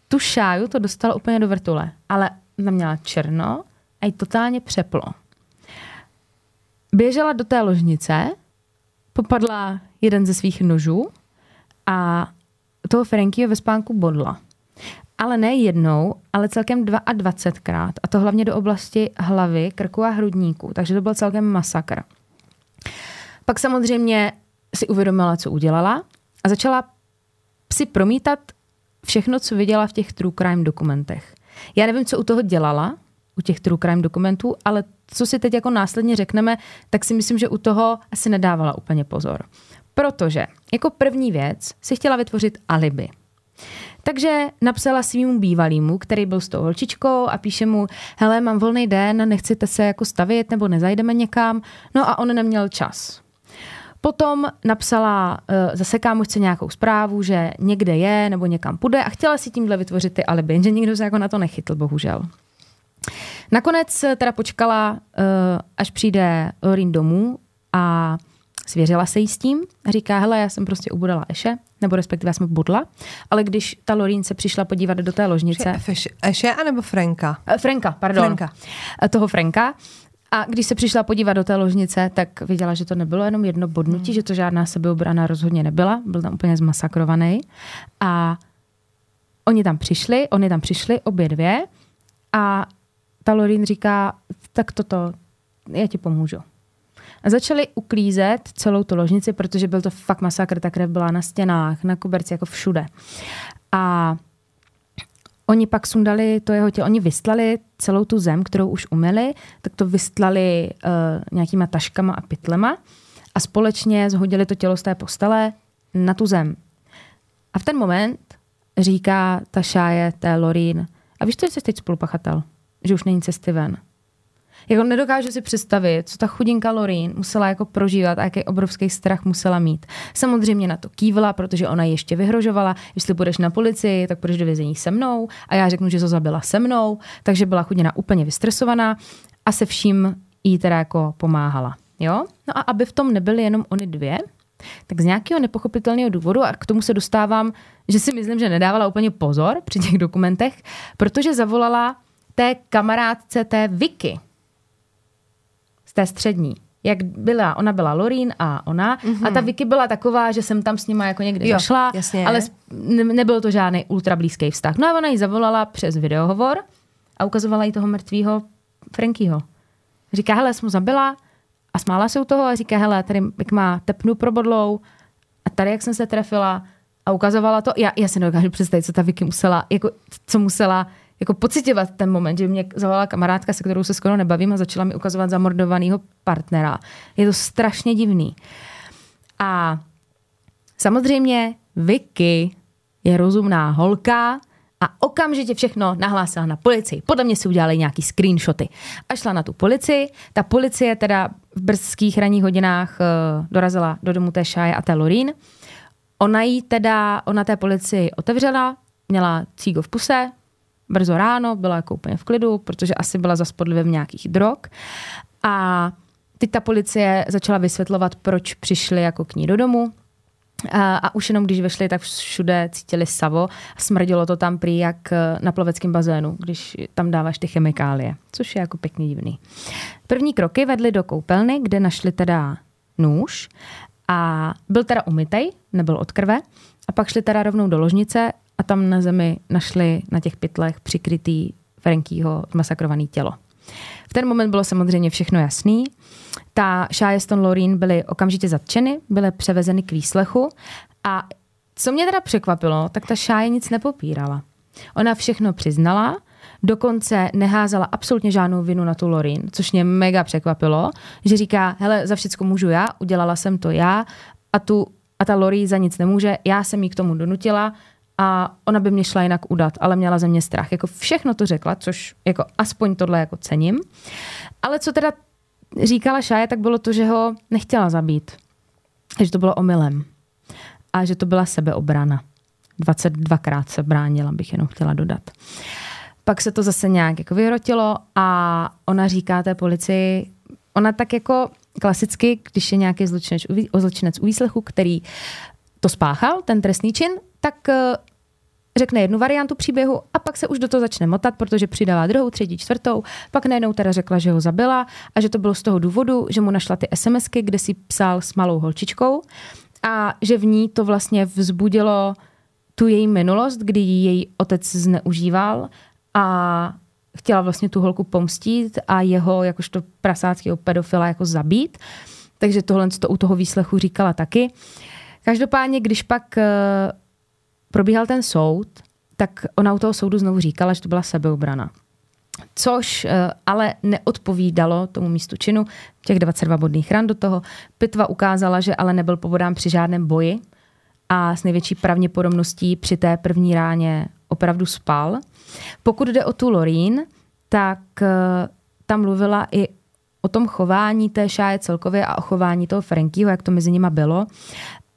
tu šáju to dostalo úplně do vrtule. Ale ona měla černo a jí totálně přeplo. Běžela do té ložnice, popadla jeden ze svých nožů a toho Frankyho ve spánku bodla. Ale ne jednou, ale celkem 22krát. A to hlavně do oblasti hlavy, krku a hrudníku. Takže to byl celkem masakr. Pak samozřejmě si uvědomila, co udělala a začala si promítat všechno, co viděla v těch true crime dokumentech. Já nevím, co u toho dělala, u těch true crime dokumentů, ale co si teď jako následně řekneme, tak si myslím, že u toho asi nedávala úplně pozor. Protože jako první věc si chtěla vytvořit alibi. Takže napsala svýmu bývalýmu, který byl s tou holčičkou a píše mu, hele, mám volný den, nechcete se jako stavit nebo nezajdeme někam. No a on neměl čas. Potom napsala uh, zase kámošce nějakou zprávu, že někde je nebo někam půjde a chtěla si tímhle vytvořit ty alibi, jenže nikdo se jako na to nechytl, bohužel. Nakonec teda počkala, uh, až přijde Lorin domů a svěřila se jí s tím říká, hele, já jsem prostě ubudala Eše, nebo respektive já jsem budla, ale když ta Lorin se přišla podívat do té ložnice, Feš- Eše anebo Franka? Eh, Franka, pardon. Franka. Eh, Toho Franka. A když se přišla podívat do té ložnice, tak viděla, že to nebylo jenom jedno bodnutí, Hmm. že to žádná sebeobrana rozhodně nebyla. Byl tam úplně zmasakrovaný. A oni tam přišli, oni tam přišli, obě dvě. A ta Lorin říká, tak toto, já ti pomůžu. A začali uklízet celou tu ložnici, protože byl to fakt masakr, ta krev byla na stěnách, na koberci, jako všude. A Oni pak sundali to jeho tělo, oni vystlali celou tu zem, kterou už umyli, tak to vystlali uh, nějakýma taškama a pytlema a společně zhodili to tělo z té postele na tu zem. A v ten moment říká ta šáje, té Lorín, a víš, co jsi teď spolupachatel? Že už není cesty ven. Jako nedokážu si představit, co ta chudinka Lorín musela jako prožívat a jaký obrovský strach musela mít. Samozřejmě na to kývla, protože ona ještě vyhrožovala, jestli budeš na policii, tak budeš do vězení se mnou a já řeknu, že to zabila se mnou, takže byla chudina úplně vystresovaná a se vším jí teda jako pomáhala. Jo? No a aby v tom nebyly jenom oni dvě, tak z nějakého nepochopitelného důvodu, a k tomu se dostávám, že si myslím, že nedávala úplně pozor při těch dokumentech, protože zavolala té kamarádce té Vicky, té střední, jak byla, ona byla Lorín a ona mm-hmm. a ta Vicky byla taková, že jsem tam s nima jako někdy Jo, zašla, jasně. ale ne, nebyl to žádný ultra blízký vztah. No a ona ji zavolala přes videohovor a ukazovala jí toho mrtvého Frankyho. Říká, hele, jsem ho zabila a smála se u toho a říká, hele, tady jak má tepnu probodlou a tady jak jsem se trefila a ukazovala to. Já, já si nedokážu představit, co ta Vicky musela, jako, co musela jako pocitovat ten moment, že mě zavolala kamarádka, se kterou se skoro nebavím a začala mi ukazovat zamordovaného partnera. Je to strašně divný. A samozřejmě Vicky je rozumná holka a okamžitě všechno nahlásila na policii. Podle mě si udělali nějaký screenshoty. A šla na tu policii. Ta policie teda v brzkých ranních hodinách uh, dorazila do domu té Šáje a té Lorín. Ona jí teda, ona té policii otevřela, měla cígo v puse, brzo ráno, byla jako úplně v klidu, protože asi byla za spodlivem nějakých drog. A teď ta policie začala vysvětlovat, proč přišli jako k ní do domu. A, a už jenom když vešli, tak všude cítili savo a smrdilo to tam prý jak eh, na plaveckém bazénu, když tam dáváš ty chemikálie, což je jako pěkně divný. První kroky vedly do koupelny, kde našli teda nůž a byl teda umytej, nebyl od krve a pak šli teda rovnou do ložnice a tam na zemi našli na těch pytlech přikrytý Frankýho zmasakrovaný tělo. V ten moment bylo samozřejmě všechno jasný. Ta Shia Lorin byly okamžitě zatčeny, byly převezeny k výslechu a co mě teda překvapilo, tak ta Shia nic nepopírala. Ona všechno přiznala, dokonce neházela absolutně žádnou vinu na tu Lorin, což mě mega překvapilo, že říká, hele, za všecko můžu já, udělala jsem to já a, tu, a ta Lori za nic nemůže, já jsem jí k tomu donutila a ona by mě šla jinak udat, ale měla ze mě strach. Jako všechno to řekla, což jako aspoň tohle jako cením. Ale co teda říkala Šáje, tak bylo to, že ho nechtěla zabít. Že to bylo omylem. A že to byla sebeobrana. 22krát se bránila, bych jenom chtěla dodat. Pak se to zase nějak jako vyhrotilo a ona říká té policii, ona tak jako klasicky, když je nějaký zločinec, zločinec u výslechu, který to spáchal, ten trestný čin, tak eh, řekne jednu variantu příběhu a pak se už do toho začne motat, protože přidala druhou, třetí, čtvrtou. Pak najednou teda řekla, že ho zabila a že to bylo z toho důvodu, že mu našla ty SMSky, kde si psal s malou holčičkou a že v ní to vlastně vzbudilo tu její minulost, kdy ji její otec zneužíval a chtěla vlastně tu holku pomstít a jeho jakožto prasáckého pedofila jako zabít. Takže tohle to u toho výslechu říkala taky. Každopádně, když pak eh, probíhal ten soud, tak ona u toho soudu znovu říkala, že to byla sebeobrana. Což eh, ale neodpovídalo tomu místu činu, těch 22 bodných ran do toho. Pitva ukázala, že ale nebyl povodám při žádném boji a s největší pravděpodobností při té první ráně opravdu spal. Pokud jde o tu Lorín, tak eh, tam mluvila i o tom chování té šáje celkově a o chování toho Frankyho, jak to mezi nima bylo.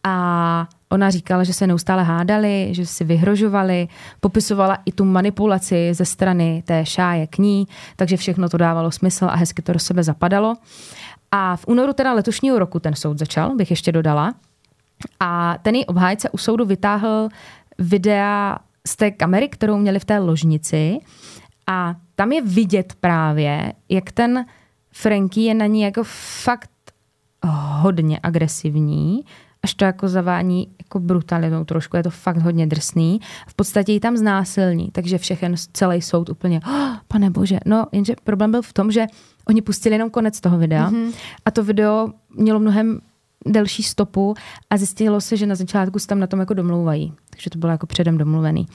A ona říkala, že se neustále hádali, že si vyhrožovali, popisovala i tu manipulaci ze strany té šáje k ní, takže všechno to dávalo smysl a hezky to do sebe zapadalo. A v únoru teda letošního roku ten soud začal, bych ještě dodala. A ten její obhájce u soudu vytáhl videa z té kamery, kterou měli v té ložnici. A tam je vidět právě, jak ten Franky je na ní jako fakt hodně agresivní, až to jako zavání jako brutalitou trošku, je to fakt hodně drsný. V podstatě ji tam znásilní, takže všechen celý soud úplně, oh, pane bože, no jenže problém byl v tom, že oni pustili jenom konec toho videa mm-hmm. a to video mělo mnohem delší stopu a zjistilo se, že na začátku se tam na tom jako domlouvají. Takže to bylo jako předem domluvený.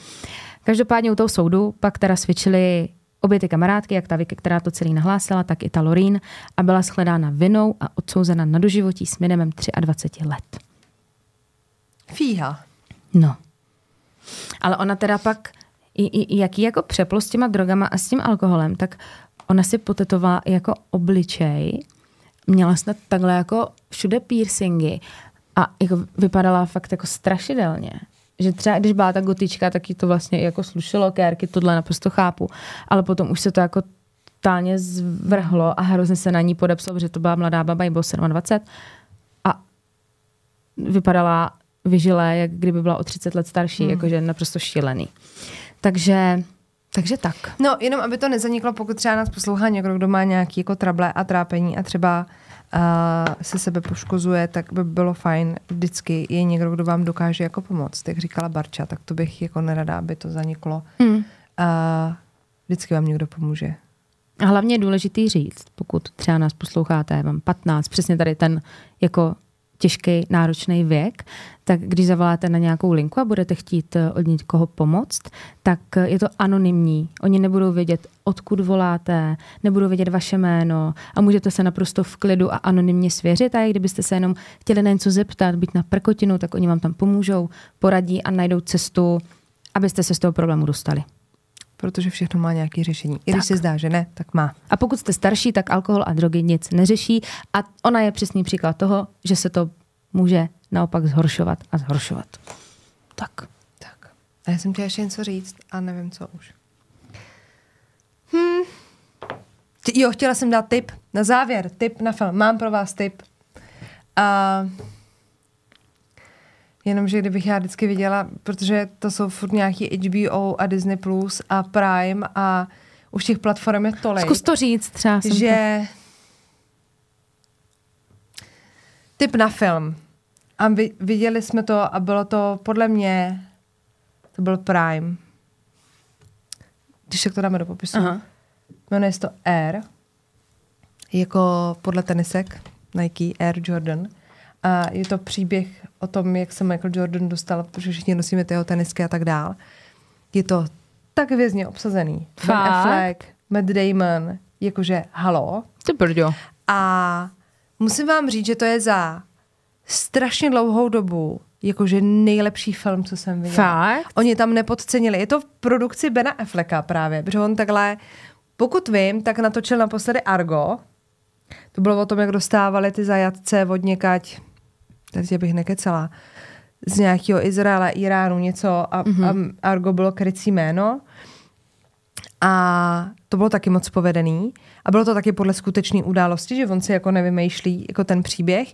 Každopádně u toho soudu pak teda svědčili obě ty kamarádky, jak ta Vicky, která to celý nahlásila, tak i ta Lorín a byla shledána vinou a odsouzena na doživotí s minimem 23 let. Fíha. No. Ale ona teda pak, jaký jako přeplo s těma drogama a s tím alkoholem, tak ona si potetovala jako obličej, měla snad takhle jako všude piercingy a jako vypadala fakt jako strašidelně. Že třeba když byla ta gotička, tak jí to vlastně jako slušelo, kérky, tohle naprosto chápu. Ale potom už se to jako totálně zvrhlo a hrozně se na ní podepsalo, že to byla mladá baba, jí bylo 27 a vypadala vyžilé, jak kdyby byla o 30 let starší, hmm. jakože naprosto šílený. Takže Takže tak. No, jenom aby to nezaniklo, pokud třeba nás poslouchá někdo, kdo má nějaký jako trable a trápení a třeba uh, se sebe poškozuje, tak by bylo fajn vždycky je někdo, kdo vám dokáže jako pomoct. Jak říkala Barča, tak to bych jako nerada, aby to zaniklo. Hmm. Uh, vždycky vám někdo pomůže. A hlavně je důležitý říct, pokud třeba nás posloucháte, mám 15, přesně tady ten jako těžký, náročný věk, tak když zavoláte na nějakou linku a budete chtít eh, od někoho pomoct, tak eh, je to anonymní. Oni nebudou vědět, odkud voláte, nebudou vědět vaše jméno a můžete se naprosto v klidu a anonymně svěřit. A i kdybyste se jenom chtěli na něco zeptat, být na prkotinu, tak oni vám tam pomůžou, poradí a najdou cestu, abyste se z toho problému dostali. Protože všechno má nějaké řešení. I když Tak. se zdá, že ne, tak má. A pokud jste starší, tak alkohol a drogy nic neřeší. A ona je přesný příklad toho, že se to může naopak zhoršovat a zhoršovat. Tak. Tak. A já jsem chtěla ještě něco říct a nevím, co už. Ty- Jo, chtěla jsem dát tip. Na závěr, tip na film. Mám pro vás tip. A Jenomže kdybych já vždycky viděla, protože to jsou furt nějaký HBO a Disney Plus a Prime a už těch platform je tolik, Zkus to říct třeba. Že tip na film. A viděli jsme to a bylo to podle mě, to byl Prime. Když tak to dáme do popisu. To... Aha. Jmenuje se to Air, jako podle tenisek Nike Air Jordan. A je to příběh o tom, jak se Michael Jordan dostal, protože všichni nosíme ty jeho tenisky a tak dál. Je to tak vězně obsazený. Ben Fakt? Affleck, Matt Damon, jakože halo. Ty brďo. A musím vám říct, že to je za strašně dlouhou dobu jakože nejlepší film, co jsem viděla. Fakt? Oni tam nepodcenili. Je to v produkci Bena Afflecka právě, protože on takhle, pokud vím, tak natočil naposledy Argo. To bylo o tom, jak dostávali ty zajatce od někať, teď bych nekecala, z nějakého Izraele, Iránu, něco a, mm-hmm. a Argo bylo krycí jméno. A to bylo taky moc povedený. A bylo to taky podle skutečné události, že on si jako nevymýšlí jako ten příběh.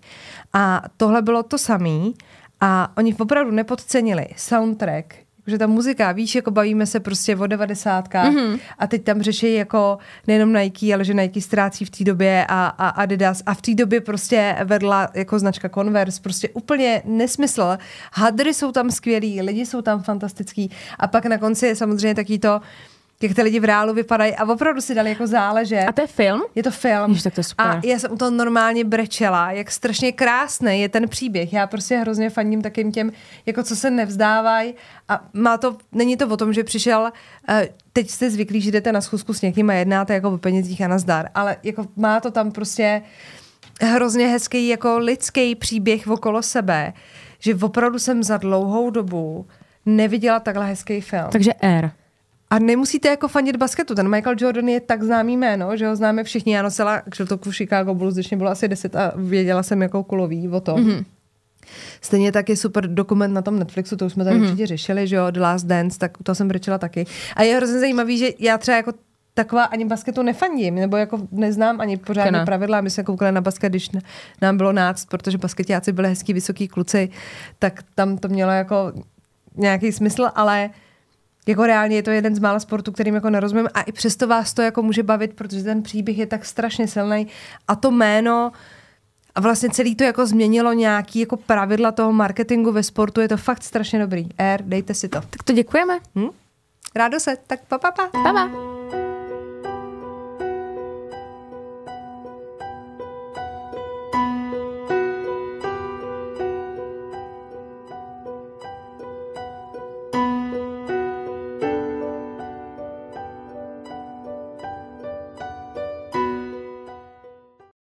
A tohle bylo to samý. A oni opravdu nepodcenili soundtrack, že ta muzika, víš, jako bavíme se prostě o devadesátkách mm-hmm. a teď tam řeší jako nejenom Nike, ale že Nike ztrácí v té době a, a Adidas a v té době prostě vedla jako značka Converse, prostě úplně nesmysl. Hadry jsou tam skvělí, lidi jsou tam fantastický a pak na konci je samozřejmě taky to, jak ty lidi v reálu vypadají a opravdu si dali jako záležet. A to je film? Je to film. Ježiš, tak to je super. A já jsem u toho normálně brečela, jak strašně krásný je ten příběh. Já prostě hrozně fandím takým těm, jako co se nevzdávají. A má to, není to o tom, že přišel, uh, teď jste zvyklí, že jdete na schůzku s někým a jednáte jako o penězích a nazdar, ale jako má to tam prostě hrozně hezký jako lidský příběh okolo sebe, že opravdu jsem za dlouhou dobu neviděla takhle hezký film. Takže R. A nemusíte jako fandit basketu. Ten Michael Jordan je tak známý jméno, že ho známe všichni. Já nosila kšiltovku Chicago Bulls, když mě bylo asi 10 a věděla jsem jako kulový o tom. Mm-hmm. Stejně tak je super dokument na tom Netflixu, to už jsme tady mm-hmm. určitě řešili, že jo, The Last Dance, tak to jsem brečela taky. A je hrozně zajímavý, že já třeba jako taková ani basketu nefandím, nebo jako neznám ani pořádně Kena. pravidla. My jsme koukali na basket, když nám bylo náct, protože basketiáci byli hezký, vysoký kluci, tak tam to mělo jako nějaký smysl, ale jako reálně je to jeden z mála sportů, kterým jako nerozumím a i přesto vás to jako může bavit, protože ten příběh je tak strašně silný a to jméno a vlastně celý to jako změnilo nějaký jako pravidla toho marketingu ve sportu, je to fakt strašně dobrý. R, dejte si to. Tak to děkujeme. Hm? Rádo se, tak pa, pa, pa. Pa, pa.